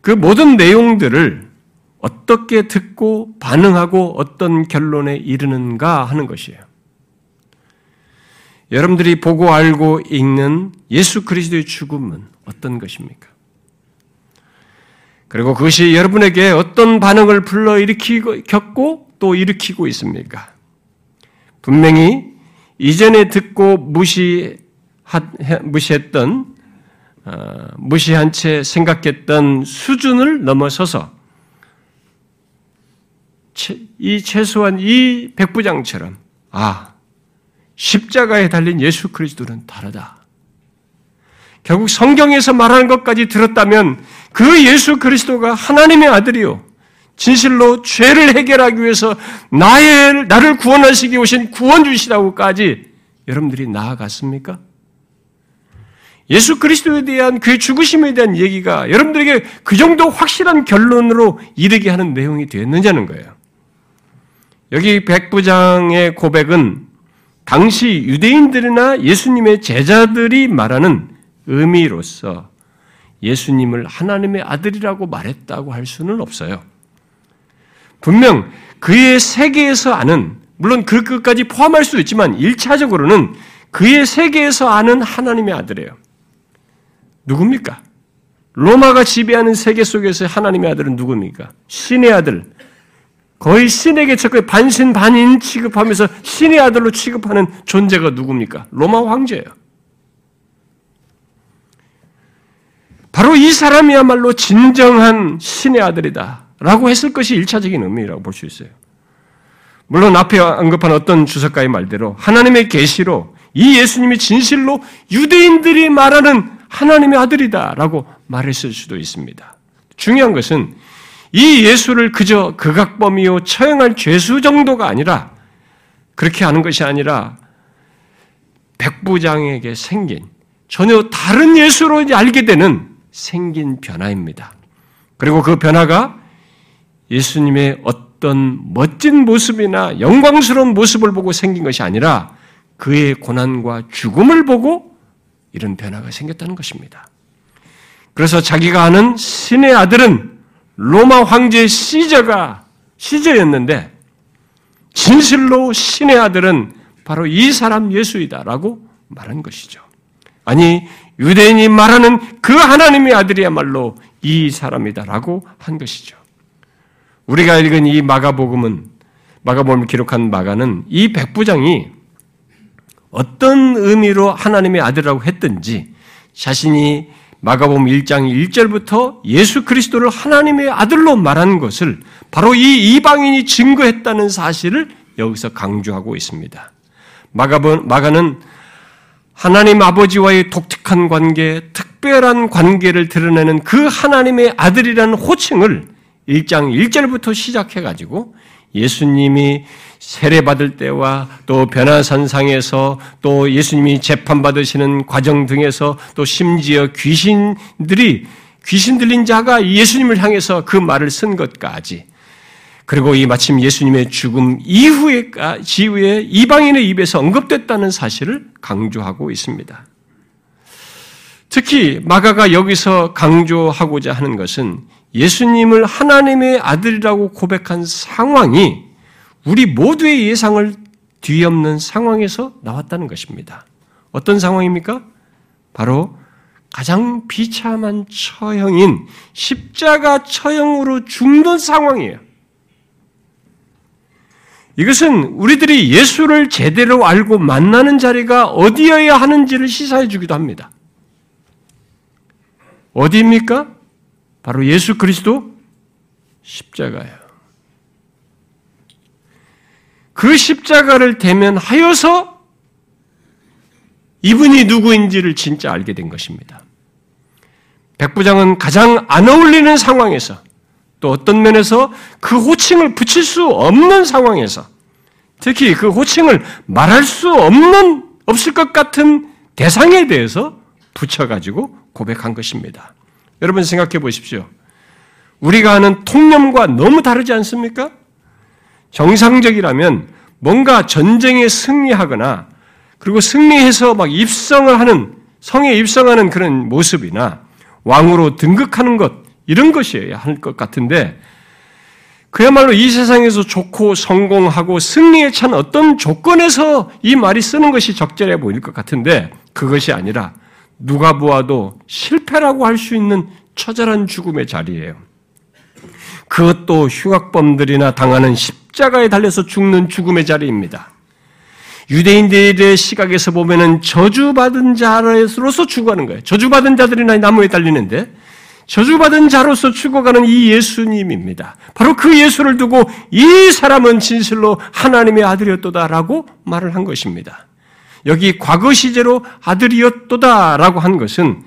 그 모든 내용들을 어떻게 듣고 반응하고 어떤 결론에 이르는가 하는 것이에요. 여러분들이 보고 알고 읽는 예수 그리스도의 죽음은 어떤 것입니까? 그리고 그것이 여러분에게 어떤 반응을 불러일으키고, 또 일으키고 있습니까? 분명히 이전에 듣고 무시, 무시했던, 어, 무시한 채 생각했던 수준을 넘어서서 이 최소한 이 백부장처럼, 아, 십자가에 달린 예수 그리스도는 다르다. 결국 성경에서 말하는 것까지 들었다면 그 예수 그리스도가 하나님의 아들이요. 진실로 죄를 해결하기 위해서 나의, 나를 구원하시기 오신 구원주시다고까지 여러분들이 나아갔습니까? 예수 그리스도에 대한 그의 죽으심에 대한 얘기가 여러분들에게 그 정도 확실한 결론으로 이르게 하는 내용이 되었느냐는 거예요. 여기 백부장의 고백은 당시 유대인들이나 예수님의 제자들이 말하는 의미로서 예수님을 하나님의 아들이라고 말했다고 할 수는 없어요. 분명 그의 세계에서 아는, 물론 그 끝까지 포함할 수도 있지만 1차적으로는 그의 세계에서 아는 하나님의 아들이에요. 누굽니까? 로마가 지배하는 세계 속에서 하나님의 아들은 누굽니까? 신의 아들. 거의 신에게 적극 반신 반인 취급하면서 신의 아들로 취급하는 존재가 누굽니까? 로마 황제예요. 바로 이 사람이야말로 진정한 신의 아들이다. 라고 했을 것이 일차적인 의미라고 볼 수 있어요. 물론 앞에 언급한 어떤 주석가의 말대로 하나님의 계시로 이 예수님이 진실로 유대인들이 말하는 하나님의 아들이다라고 말했을 수도 있습니다. 중요한 것은 이 예수를 그저 극악범이요 처형할 죄수 정도가 아니라 그렇게 하는 것이 아니라 백부장에게 생긴 전혀 다른 예수로 알게 되는 생긴 변화입니다. 그리고 그 변화가 예수님의 어떤 멋진 모습이나 영광스러운 모습을 보고 생긴 것이 아니라 그의 고난과 죽음을 보고 이런 변화가 생겼다는 것입니다. 그래서 자기가 아는 신의 아들은 로마 황제 시저가 시저였는데 진실로 신의 아들은 바로 이 사람 예수이다라고 말한 것이죠. 아니 유대인이 말하는 그 하나님의 아들이야말로 이 사람이다라고 한 것이죠. 우리가 읽은 이 마가복음은 마가복음을 기록한 마가는 이 백부장이 어떤 의미로 하나님의 아들이라고 했든지 자신이 마가복음 1장 1절부터 예수 그리스도를 하나님의 아들로 말한 것을 바로 이 이방인이 증거했다는 사실을 여기서 강조하고 있습니다. 마가본, 마가는 하나님 아버지와의 독특한 관계, 특별한 관계를 드러내는 그 하나님의 아들이라는 호칭을 1장 1절부터 시작해가지고 예수님이 세례받을 때와 또 변화산상에서 또 예수님이 재판받으시는 과정 등에서 또 심지어 귀신들이 귀신 들린 자가 예수님을 향해서 그 말을 쓴 것까지 그리고 이 마침 예수님의 죽음 이후에, 지후에 이방인의 입에서 언급됐다는 사실을 강조하고 있습니다. 특히 마가가 여기서 강조하고자 하는 것은 예수님을 하나님의 아들이라고 고백한 상황이 우리 모두의 예상을 뒤엎는 상황에서 나왔다는 것입니다. 어떤 상황입니까? 바로 가장 비참한 처형인 십자가 처형으로 죽는 상황이에요. 이것은 우리들이 예수를 제대로 알고 만나는 자리가 어디여야 하는지를 시사해 주기도 합니다. 어디입니까? 바로 예수 그리스도 십자가예요. 그 십자가를 대면하여서 이분이 누구인지를 진짜 알게 된 것입니다. 백부장은 가장 안 어울리는 상황에서 또 어떤 면에서 그 호칭을 붙일 수 없는 상황에서 특히 그 호칭을 말할 수 없는 없을 것 같은 대상에 대해서 붙여가지고 고백한 것입니다. 여러분 생각해 보십시오. 우리가 하는 통념과 너무 다르지 않습니까? 정상적이라면 뭔가 전쟁에 승리하거나 그리고 승리해서 막 입성을 하는 성에 입성하는 그런 모습이나 왕으로 등극하는 것 이런 것이어야 할 것 같은데 그야말로 이 세상에서 좋고 성공하고 승리에 찬 어떤 조건에서 이 말이 쓰는 것이 적절해 보일 것 같은데 그것이 아니라 누가 보아도 실패라고 할 수 있는 처절한 죽음의 자리예요. 그것도 흉악범들이나 당하는 십자가에 달려서 죽는 죽음의 자리입니다. 유대인들의 시각에서 보면은 저주받은 자로서 죽어가는 거예요. 저주받은 자들이나 나무에 달리는데 저주받은 자로서 죽어가는 이 예수님입니다. 바로 그 예수를 두고 이 사람은 진실로 하나님의 아들이었도다라고 말을 한 것입니다. 여기 과거 시제로 아들이었도다라고 한 것은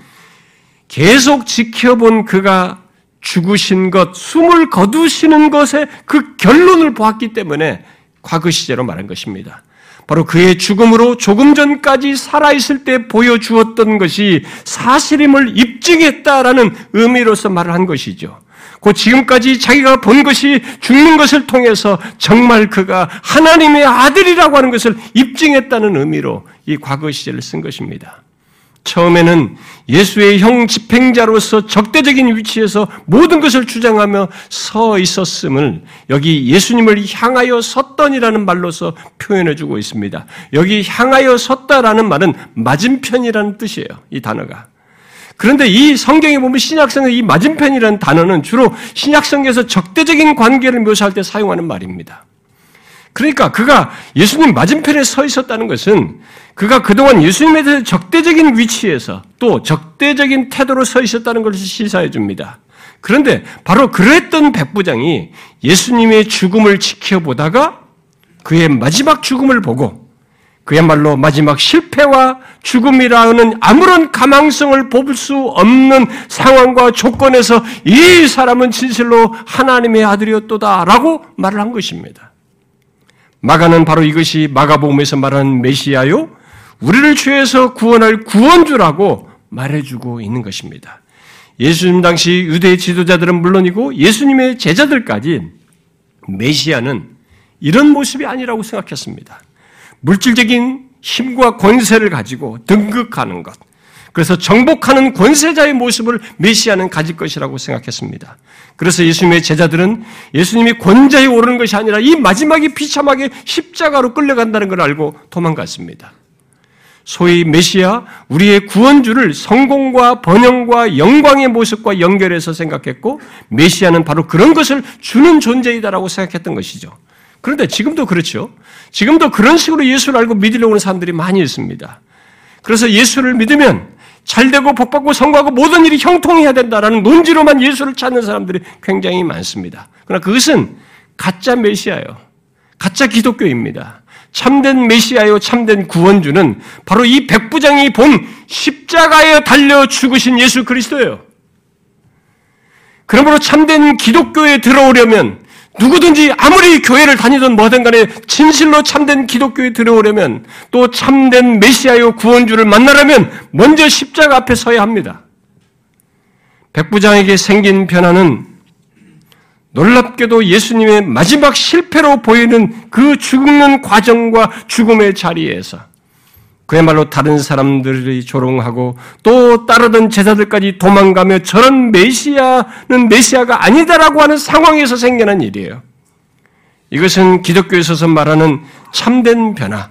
계속 지켜본 그가 죽으신 것, 숨을 거두시는 것의 그 결론을 보았기 때문에 과거 시제로 말한 것입니다. 바로 그의 죽음으로 조금 전까지 살아있을 때 보여주었던 것이 사실임을 입증했다라는 의미로서 말을 한 것이죠. 그 지금까지 자기가 본 것이 죽는 것을 통해서 정말 그가 하나님의 아들이라고 하는 것을 입증했다는 의미로 이 과거 시제를 쓴 것입니다. 처음에는 예수의 형 집행자로서 적대적인 위치에서 모든 것을 주장하며 서 있었음을 여기 예수님을 향하여 섰던이라는 말로서 표현해 주고 있습니다. 여기 향하여 섰다라는 말은 맞은편이라는 뜻이에요. 이 단어가. 그런데 이 성경에 보면 신약성의 이 맞은편이라는 단어는 주로 신약성에서 적대적인 관계를 묘사할 때 사용하는 말입니다. 그러니까 그가 예수님 맞은편에 서 있었다는 것은 그가 그동안 예수님에 대해서 적대적인 위치에서 또 적대적인 태도로 서 있었다는 것을 시사해 줍니다. 그런데 바로 그랬던 백부장이 예수님의 죽음을 지켜보다가 그의 마지막 죽음을 보고 그야말로 마지막 실패와 죽음이라는 아무런 가망성을 뽑을 수 없는 상황과 조건에서 이 사람은 진실로 하나님의 아들이었도다라고 말을 한 것입니다. 마가는 바로 이것이 마가복음에서 말하는 메시아요, 우리를 죄에서 구원할 구원주라고 말해주고 있는 것입니다. 예수님 당시 유대 지도자들은 물론이고 예수님의 제자들까지 메시아는 이런 모습이 아니라고 생각했습니다. 물질적인 힘과 권세를 가지고 등극하는 것, 그래서 정복하는 권세자의 모습을 메시아는 가질 것이라고 생각했습니다. 그래서 예수님의 제자들은 예수님이 권자에 오르는 것이 아니라 이 마지막에 비참하게 십자가로 끌려간다는 걸 알고 도망갔습니다. 소위 메시아, 우리의 구원주를 성공과 번영과 영광의 모습과 연결해서 생각했고, 메시아는 바로 그런 것을 주는 존재이다라고 생각했던 것이죠. 그런데 지금도 그렇죠. 지금도 그런 식으로 예수를 알고 믿으려고 하는 사람들이 많이 있습니다. 그래서 예수를 믿으면 잘되고 복받고 성공하고 모든 일이 형통해야 된다라는 논지로만 예수를 찾는 사람들이 굉장히 많습니다. 그러나 그것은 가짜 메시아요. 가짜 기독교입니다. 참된 메시아요, 참된 구원주는 바로 이 백부장이 본 십자가에 달려 죽으신 예수 그리스도예요. 그러므로 참된 기독교에 들어오려면 누구든지 아무리 교회를 다니든 뭐든 간에 진실로 참된 기독교에 들어오려면 또 참된 메시아요 구원주를 만나려면 먼저 십자가 앞에 서야 합니다. 백부장에게 생긴 변화는 놀랍게도 예수님의 마지막 실패로 보이는 그 죽는 과정과 죽음의 자리에서 그야말로 다른 사람들이 조롱하고 또 따르던 제자들까지 도망가며 저런 메시아는 메시아가 아니다라고 하는 상황에서 생겨난 일이에요. 이것은 기독교에 서서 말하는 참된 변화,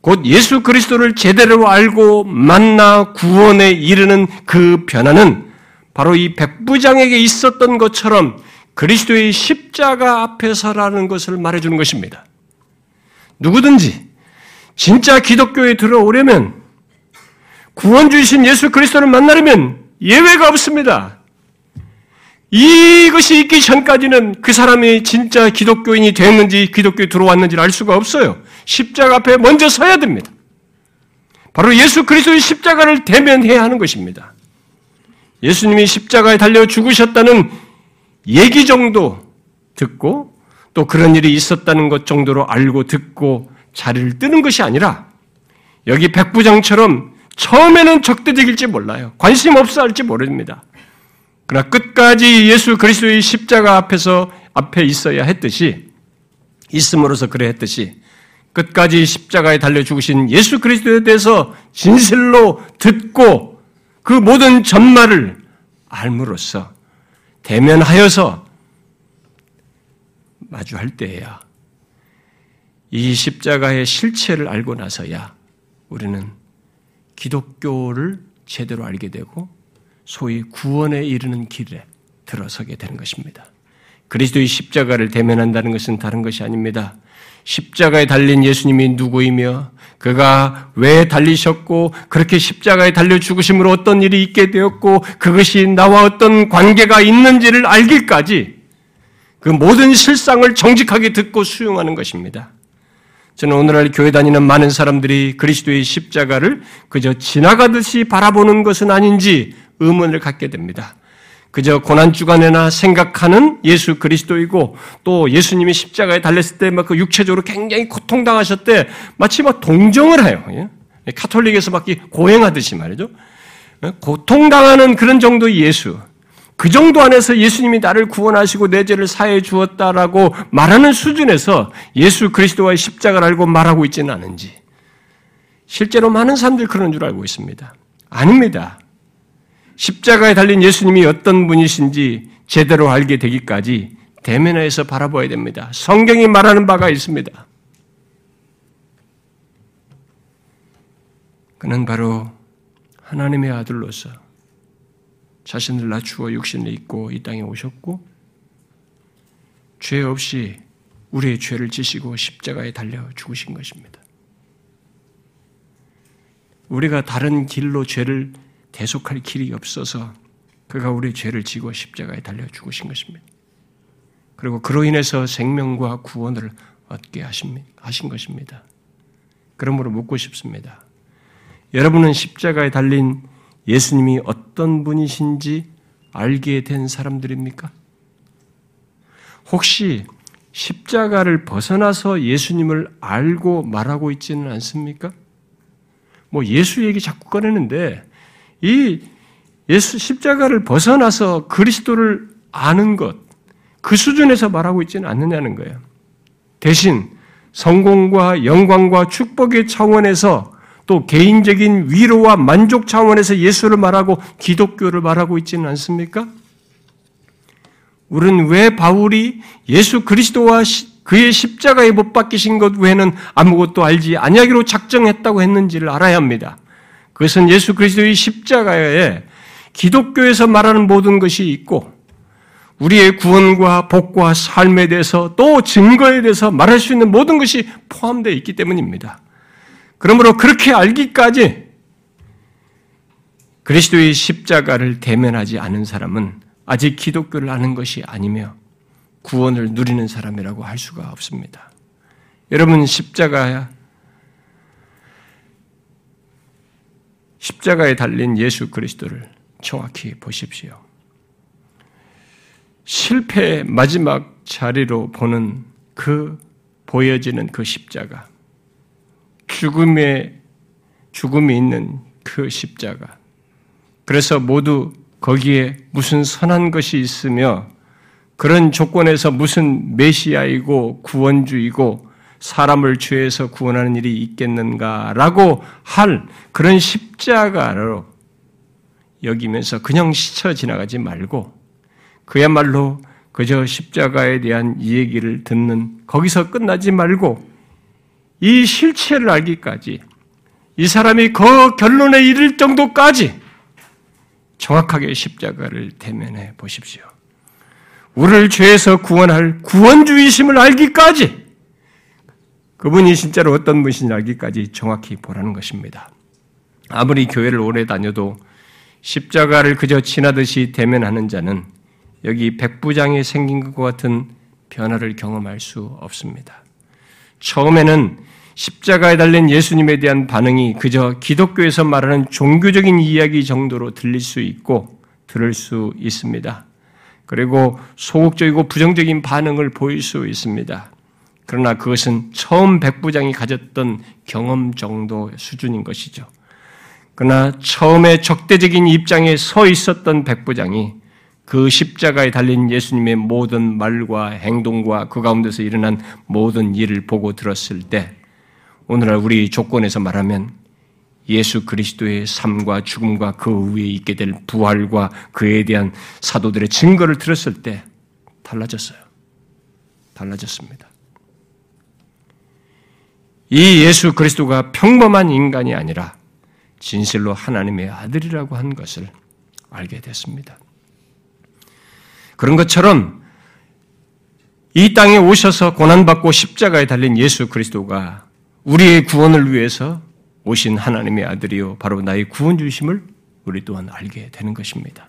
곧 예수 그리스도를 제대로 알고 만나 구원에 이르는 그 변화는 바로 이 백부장에게 있었던 것처럼 그리스도의 십자가 앞에 서라는 것을 말해주는 것입니다. 누구든지 진짜 기독교에 들어오려면 구원 주신 예수 그리스도를 만나려면 예외가 없습니다. 이것이 있기 전까지는 그 사람이 진짜 기독교인이 됐는지 기독교에 들어왔는지를 알 수가 없어요. 십자가 앞에 먼저 서야 됩니다. 바로 예수 그리스도의 십자가를 대면해야 하는 것입니다. 예수님이 십자가에 달려 죽으셨다는 얘기 정도 듣고 또 그런 일이 있었다는 것 정도로 알고 듣고 자리를 뜨는 것이 아니라 여기 백부장처럼 처음에는 적대적일지 몰라요. 관심 없어 할지 모릅니다. 그러나 끝까지 예수 그리스도의 십자가 앞에서 앞에 있어야 했듯이 있음으로써 그래 했듯이 끝까지 십자가에 달려 죽으신 예수 그리스도에 대해서 진실로 듣고 그 모든 전말을 알므로써 대면하여서 마주할 때에야 이 십자가의 실체를 알고 나서야 우리는 기독교를 제대로 알게 되고 소위 구원에 이르는 길에 들어서게 되는 것입니다. 그리스도의 십자가를 대면한다는 것은 다른 것이 아닙니다. 십자가에 달린 예수님이 누구이며 그가 왜 달리셨고 그렇게 십자가에 달려 죽으심으로 어떤 일이 있게 되었고 그것이 나와 어떤 관계가 있는지를 알기까지 그 모든 실상을 정직하게 듣고 수용하는 것입니다. 저는 오늘날 교회 다니는 많은 사람들이 그리스도의 십자가를 그저 지나가듯이 바라보는 것은 아닌지 의문을 갖게 됩니다. 그저 고난 주간에나 생각하는 예수 그리스도이고 또 예수님이 십자가에 달렸을 때 막 그 육체적으로 굉장히 고통당하셨대 마치 막 동정을 해요. 예? 카톨릭에서 막 고행하듯이 말이죠. 예? 고통당하는 그런 정도의 예수. 그 정도 안에서 예수님이 나를 구원하시고 내 죄를 사해 주었다라고 말하는 수준에서 예수 그리스도와의 십자가를 알고 말하고 있지는 않은지. 실제로 많은 사람들이 그런 줄 알고 있습니다. 아닙니다. 십자가에 달린 예수님이 어떤 분이신지 제대로 알게 되기까지 대면에서 바라봐야 됩니다. 성경이 말하는 바가 있습니다. 그는 바로 하나님의 아들로서 자신을 낮추어 육신을 입고 이 땅에 오셨고 죄 없이 우리의 죄를 지시고 십자가에 달려 죽으신 것입니다. 우리가 다른 길로 죄를 대속할 길이 없어서 그가 우리 죄를 지고 십자가에 달려 죽으신 것입니다. 그리고 그로 인해서 생명과 구원을 얻게 하신 것입니다. 그러므로 묻고 싶습니다. 여러분은 십자가에 달린 예수님이 어떤 분이신지 알게 된 사람들입니까? 혹시 십자가를 벗어나서 예수님을 알고 말하고 있지는 않습니까? 뭐 예수 얘기 자꾸 꺼내는데 이 예수 십자가를 벗어나서 그리스도를 아는 것, 그 수준에서 말하고 있지는 않느냐는 거예요. 대신 성공과 영광과 축복의 차원에서 또 개인적인 위로와 만족 차원에서 예수를 말하고 기독교를 말하고 있지는 않습니까? 우리는 왜 바울이 예수 그리스도와 그의 십자가에 못 박히신 것 외에는 아무것도 알지 아니하기로 작정했다고 했는지를 알아야 합니다. 그것은 예수 그리스도의 십자가에 기독교에서 말하는 모든 것이 있고 우리의 구원과 복과 삶에 대해서 또 증거에 대해서 말할 수 있는 모든 것이 포함되어 있기 때문입니다. 그러므로 그렇게 알기까지 그리스도의 십자가를 대면하지 않은 사람은 아직 기독교를 아는 것이 아니며 구원을 누리는 사람이라고 할 수가 없습니다. 여러분 십자가 십자가에 달린 예수 그리스도를 정확히 보십시오. 실패의 마지막 자리로 보는 그 보여지는 그 십자가, 죽음의 죽음이 있는 그 십자가. 그래서 모두 거기에 무슨 선한 것이 있으며 그런 조건에서 무슨 메시아이고 구원주이고 사람을 죄에서 구원하는 일이 있겠는가라고 할 그런 십자가로 여기면서 그냥 스쳐 지나가지 말고 그야말로 그저 십자가에 대한 이 얘기를 듣는 거기서 끝나지 말고 이 실체를 알기까지 이 사람이 그 결론에 이를 정도까지 정확하게 십자가를 대면해 보십시오. 우리를 죄에서 구원할 구원주의심을 알기까지 그분이 진짜로 어떤 분이신지 알기까지 정확히 보라는 것입니다. 아무리 교회를 오래 다녀도 십자가를 그저 지나듯이 대면하는 자는 여기 백부장이 생긴 것과 같은 변화를 경험할 수 없습니다. 처음에는 십자가에 달린 예수님에 대한 반응이 그저 기독교에서 말하는 종교적인 이야기 정도로 들릴 수 있고 들을 수 있습니다. 그리고 소극적이고 부정적인 반응을 보일 수 있습니다. 그러나 그것은 처음 백부장이 가졌던 경험 정도 수준인 것이죠. 그러나 처음에 적대적인 입장에 서 있었던 백부장이 그 십자가에 달린 예수님의 모든 말과 행동과 그 가운데서 일어난 모든 일을 보고 들었을 때 오늘날 우리 조건에서 말하면 예수 그리스도의 삶과 죽음과 그 위에 있게 될 부활과 그에 대한 사도들의 증거를 들었을 때 달라졌어요. 달라졌습니다. 이 예수 그리스도가 평범한 인간이 아니라 진실로 하나님의 아들이라고 한 것을 알게 됐습니다. 그런 것처럼 이 땅에 오셔서 고난받고 십자가에 달린 예수 그리스도가 우리의 구원을 위해서 오신 하나님의 아들이요. 바로 나의 구원 주심을 우리 또한 알게 되는 것입니다.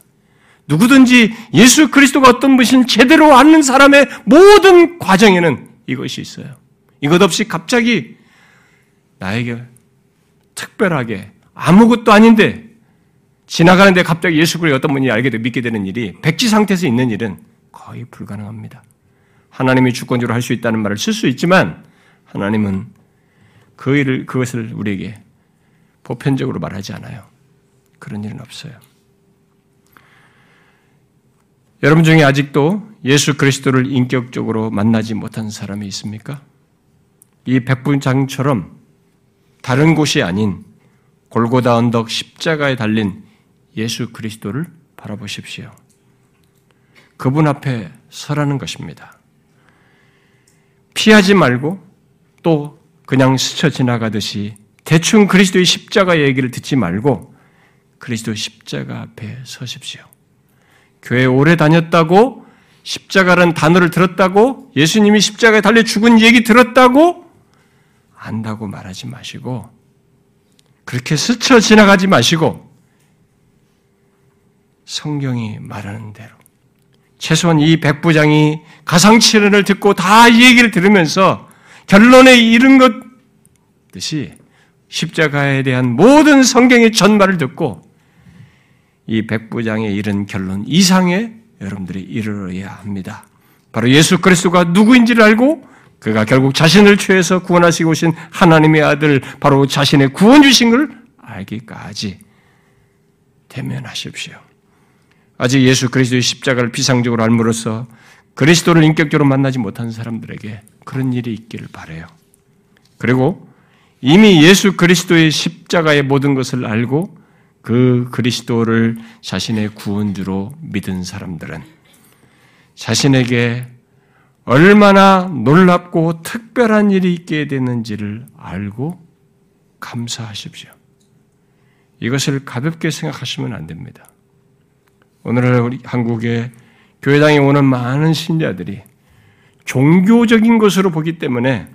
누구든지 예수 그리스도가 어떤 분신 제대로 아는 사람의 모든 과정에는 이것이 있어요. 이것 없이 갑자기 나에게 특별하게 아무것도 아닌데 지나가는데 갑자기 예수 그리스도 어떤 분이 알게 되 믿게 되는 일이 백지 상태에서 있는 일은 거의 불가능합니다. 하나님이 주권적으로 할 수 있다는 말을 쓸 수 있지만 하나님은 그 일을, 그것을 우리에게 보편적으로 말하지 않아요. 그런 일은 없어요. 여러분 중에 아직도 예수 그리스도를 인격적으로 만나지 못한 사람이 있습니까? 이 백분장처럼 다른 곳이 아닌 골고다 언덕 십자가에 달린 예수 그리스도를 바라보십시오. 그분 앞에 서라는 것입니다. 피하지 말고 또 그냥 스쳐 지나가듯이 대충 그리스도의 십자가 얘기를 듣지 말고 그리스도 십자가 앞에 서십시오. 교회 오래 다녔다고 십자가라는 단어를 들었다고 예수님이 십자가에 달려 죽은 얘기 들었다고 안다고 말하지 마시고 그렇게 스쳐 지나가지 마시고 성경이 말하는 대로 최소한 이 백부장이 가상치론을 듣고 다 이 얘기를 들으면서 결론에 이른 것 듯이 십자가에 대한 모든 성경의 전말을 듣고 이 백부장에 이른 결론 이상에 여러분들이 이르러야 합니다. 바로 예수 그리스도가 누구인지를 알고 그가 결국 자신을 죄해서 구원하시고 오신 하나님의 아들 바로 자신의 구원 주신 걸 알기까지 대면하십시오. 아직 예수 그리스도의 십자가를 비상적으로 알므로써 그리스도를 인격적으로 만나지 못한 사람들에게 그런 일이 있기를 바래요. 그리고 이미 예수 그리스도의 십자가의 모든 것을 알고 그 그리스도를 자신의 구원주로 믿은 사람들은 자신에게 얼마나 놀랍고 특별한 일이 있게 되는지를 알고 감사하십시오. 이것을 가볍게 생각하시면 안 됩니다. 오늘 우리 한국의 교회당에 오는 많은 신자들이 종교적인 것으로 보기 때문에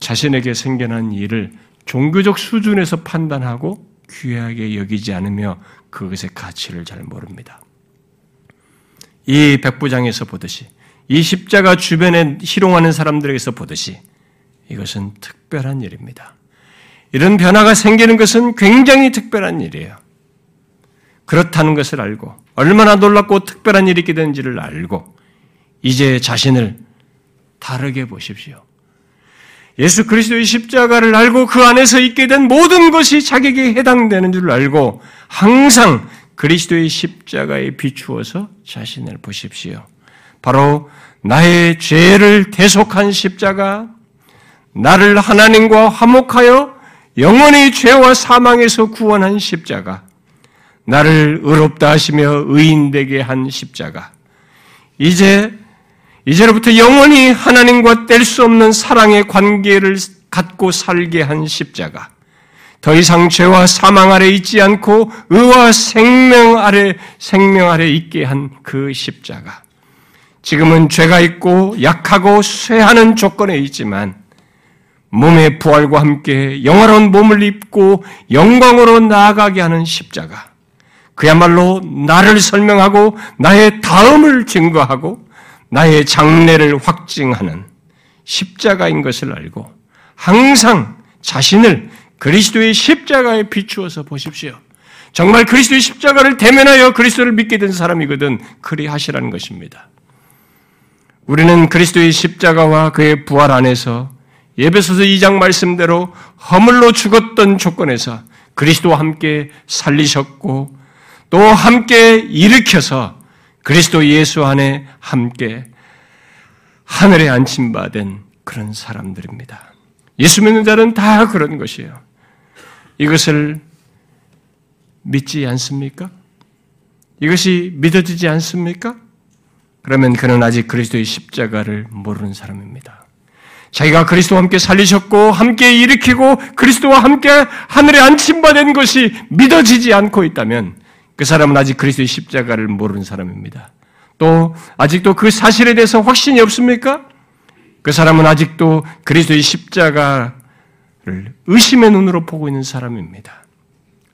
자신에게 생겨난 일을 종교적 수준에서 판단하고 귀하게 여기지 않으며 그것의 가치를 잘 모릅니다. 이 백부장에서 보듯이 이 십자가 주변에 희롱하는 사람들에게서 보듯이 이것은 특별한 일입니다. 이런 변화가 생기는 것은 굉장히 특별한 일이에요. 그렇다는 것을 알고 얼마나 놀랍고 특별한 일이 있게 되는지를 알고 이제 자신을 다르게 보십시오. 예수 그리스도의 십자가를 알고 그 안에서 있게 된 모든 것이 자기에게 해당되는 줄 알고 항상 그리스도의 십자가에 비추어서 자신을 보십시오. 바로 나의 죄를 대속한 십자가, 나를 하나님과 화목하여 영원히 죄와 사망에서 구원한 십자가, 나를 의롭다 하시며 의인 되게 한 십자가, 이제 이제로부터 영원히 하나님과 뗄 수 없는 사랑의 관계를 갖고 살게 한 십자가, 더 이상 죄와 사망 아래 있지 않고 의와 생명 아래 생명 아래 있게 한 그 십자가. 지금은 죄가 있고 약하고 쇠하는 조건에 있지만 몸의 부활과 함께 영화로운 몸을 입고 영광으로 나아가게 하는 십자가. 그야말로 나를 설명하고 나의 다음을 증거하고 나의 장래를 확증하는 십자가인 것을 알고 항상 자신을 그리스도의 십자가에 비추어서 보십시오. 정말 그리스도의 십자가를 대면하여 그리스도를 믿게 된 사람이거든 그리하시라는 것입니다. 우리는 그리스도의 십자가와 그의 부활 안에서 예배소서 2장 말씀대로 허물로 죽었던 조건에서 그리스도와 함께 살리셨고 또 함께 일으켜서 그리스도 예수 안에 함께 하늘에 안침받은 그런 사람들입니다. 예수 믿는 자는 다 그런 것이에요. 이것을 믿지 않습니까? 이것이 믿어지지 않습니까? 그러면 그는 아직 그리스도의 십자가를 모르는 사람입니다. 자기가 그리스도와 함께 살리셨고 함께 일으키고 그리스도와 함께 하늘에 안침받은 것이 믿어지지 않고 있다면 그 사람은 아직 그리스도의 십자가를 모르는 사람입니다. 또 아직도 그 사실에 대해서 확신이 없습니까? 그 사람은 아직도 그리스도의 십자가를 의심의 눈으로 보고 있는 사람입니다.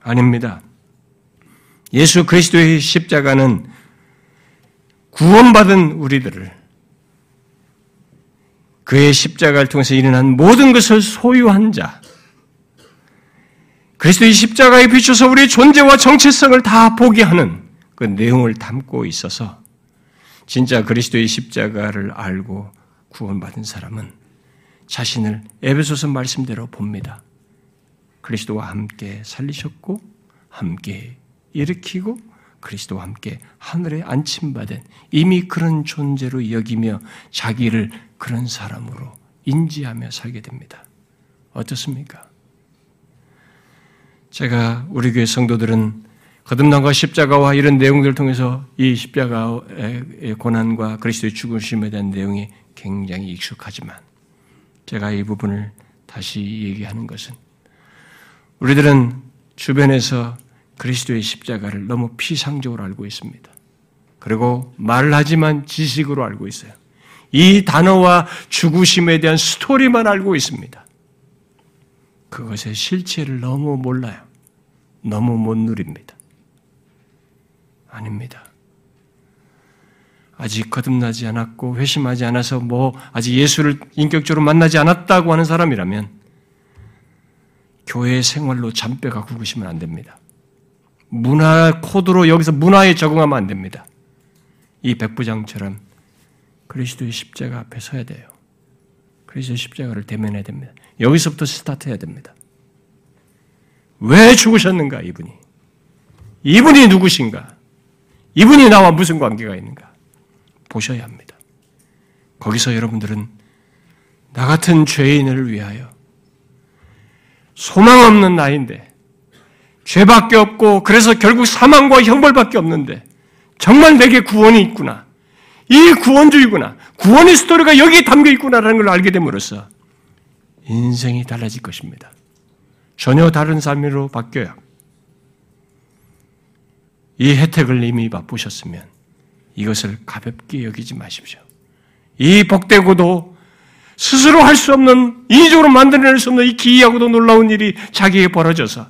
아닙니다. 예수 그리스도의 십자가는 구원받은 우리들을 그의 십자가를 통해서 일어난 모든 것을 소유한 자, 그리스도의 십자가에 비춰서 우리의 존재와 정체성을 다 보게 하는 그 내용을 담고 있어서 진짜 그리스도의 십자가를 알고 구원받은 사람은 자신을 에베소서 말씀대로 봅니다. 그리스도와 함께 살리셨고 함께 일으키고 그리스도와 함께 하늘에 안침받은 이미 그런 존재로 여기며 자기를 그런 사람으로 인지하며 살게 됩니다. 어떻습니까? 제가 우리 교회 성도들은 거듭남과 십자가와 이런 내용들을 통해서 이 십자가의 고난과 그리스도의 죽으심에 대한 내용이 굉장히 익숙하지만 제가 이 부분을 다시 얘기하는 것은 우리들은 주변에서 그리스도의 십자가를 너무 피상적으로 알고 있습니다. 그리고 말을 하지만 지식으로 알고 있어요. 이 단어와 죽으심에 대한 스토리만 알고 있습니다. 그것의 실체를 너무 몰라요. 너무 못 누립니다. 아닙니다. 아직 거듭나지 않았고 회심하지 않아서 뭐 아직 예수를 인격적으로 만나지 않았다고 하는 사람이라면 교회 생활로 잔뼈가 굵으시면 안 됩니다. 문화 코드로 여기서 문화에 적응하면 안 됩니다. 이 백부장처럼 그리스도의 십자가 앞에 서야 돼요. 그리스도의 십자가를 대면해야 됩니다. 여기서부터 스타트해야 됩니다. 왜 죽으셨는가, 이분이? 이분이 누구신가? 이분이 나와 무슨 관계가 있는가? 보셔야 합니다. 거기서 여러분들은 나 같은 죄인을 위하여 소망 없는 나인데 죄밖에 없고 그래서 결국 사망과 형벌밖에 없는데 정말 내게 구원이 있구나. 이 구원주의구나. 구원의 스토리가 여기에 담겨 있구나라는 걸 알게 됨으로써 인생이 달라질 것입니다. 전혀 다른 삶으로 바뀌어요. 이 혜택을 이미 맛보셨으면 이것을 가볍게 여기지 마십시오. 이 복되고도 스스로 할 수 없는, 인위적으로 만들어낼 수 없는 이 기이하고도 놀라운 일이 자기에게 벌어져서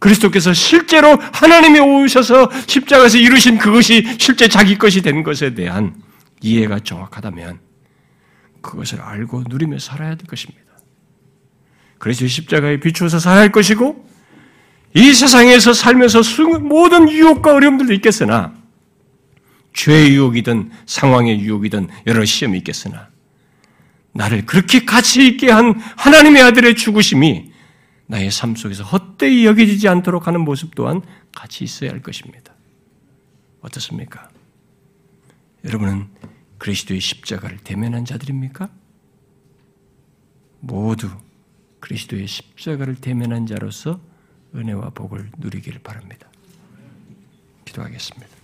그리스도께서 실제로 하나님이 오셔서 십자가에서 이루신 그것이 실제 자기 것이 된 것에 대한 이해가 정확하다면 그것을 알고 누리며 살아야 될 것입니다. 그래서 십자가에 비추어서 살아야 할 것이고 이 세상에서 살면서 모든 유혹과 어려움들도 있겠으나 죄의 유혹이든 상황의 유혹이든 여러 시험이 있겠으나 나를 그렇게 가치 있게 한 하나님의 아들의 죽으심이 나의 삶 속에서 헛되이 여겨지지 않도록 하는 모습 또한 같이 있어야 할 것입니다. 어떻습니까? 여러분은 그리스도의 십자가를 대면한 자들입니까? 모두 그리스도의 십자가를 대면한 자로서 은혜와 복을 누리기를 바랍니다. 기도하겠습니다.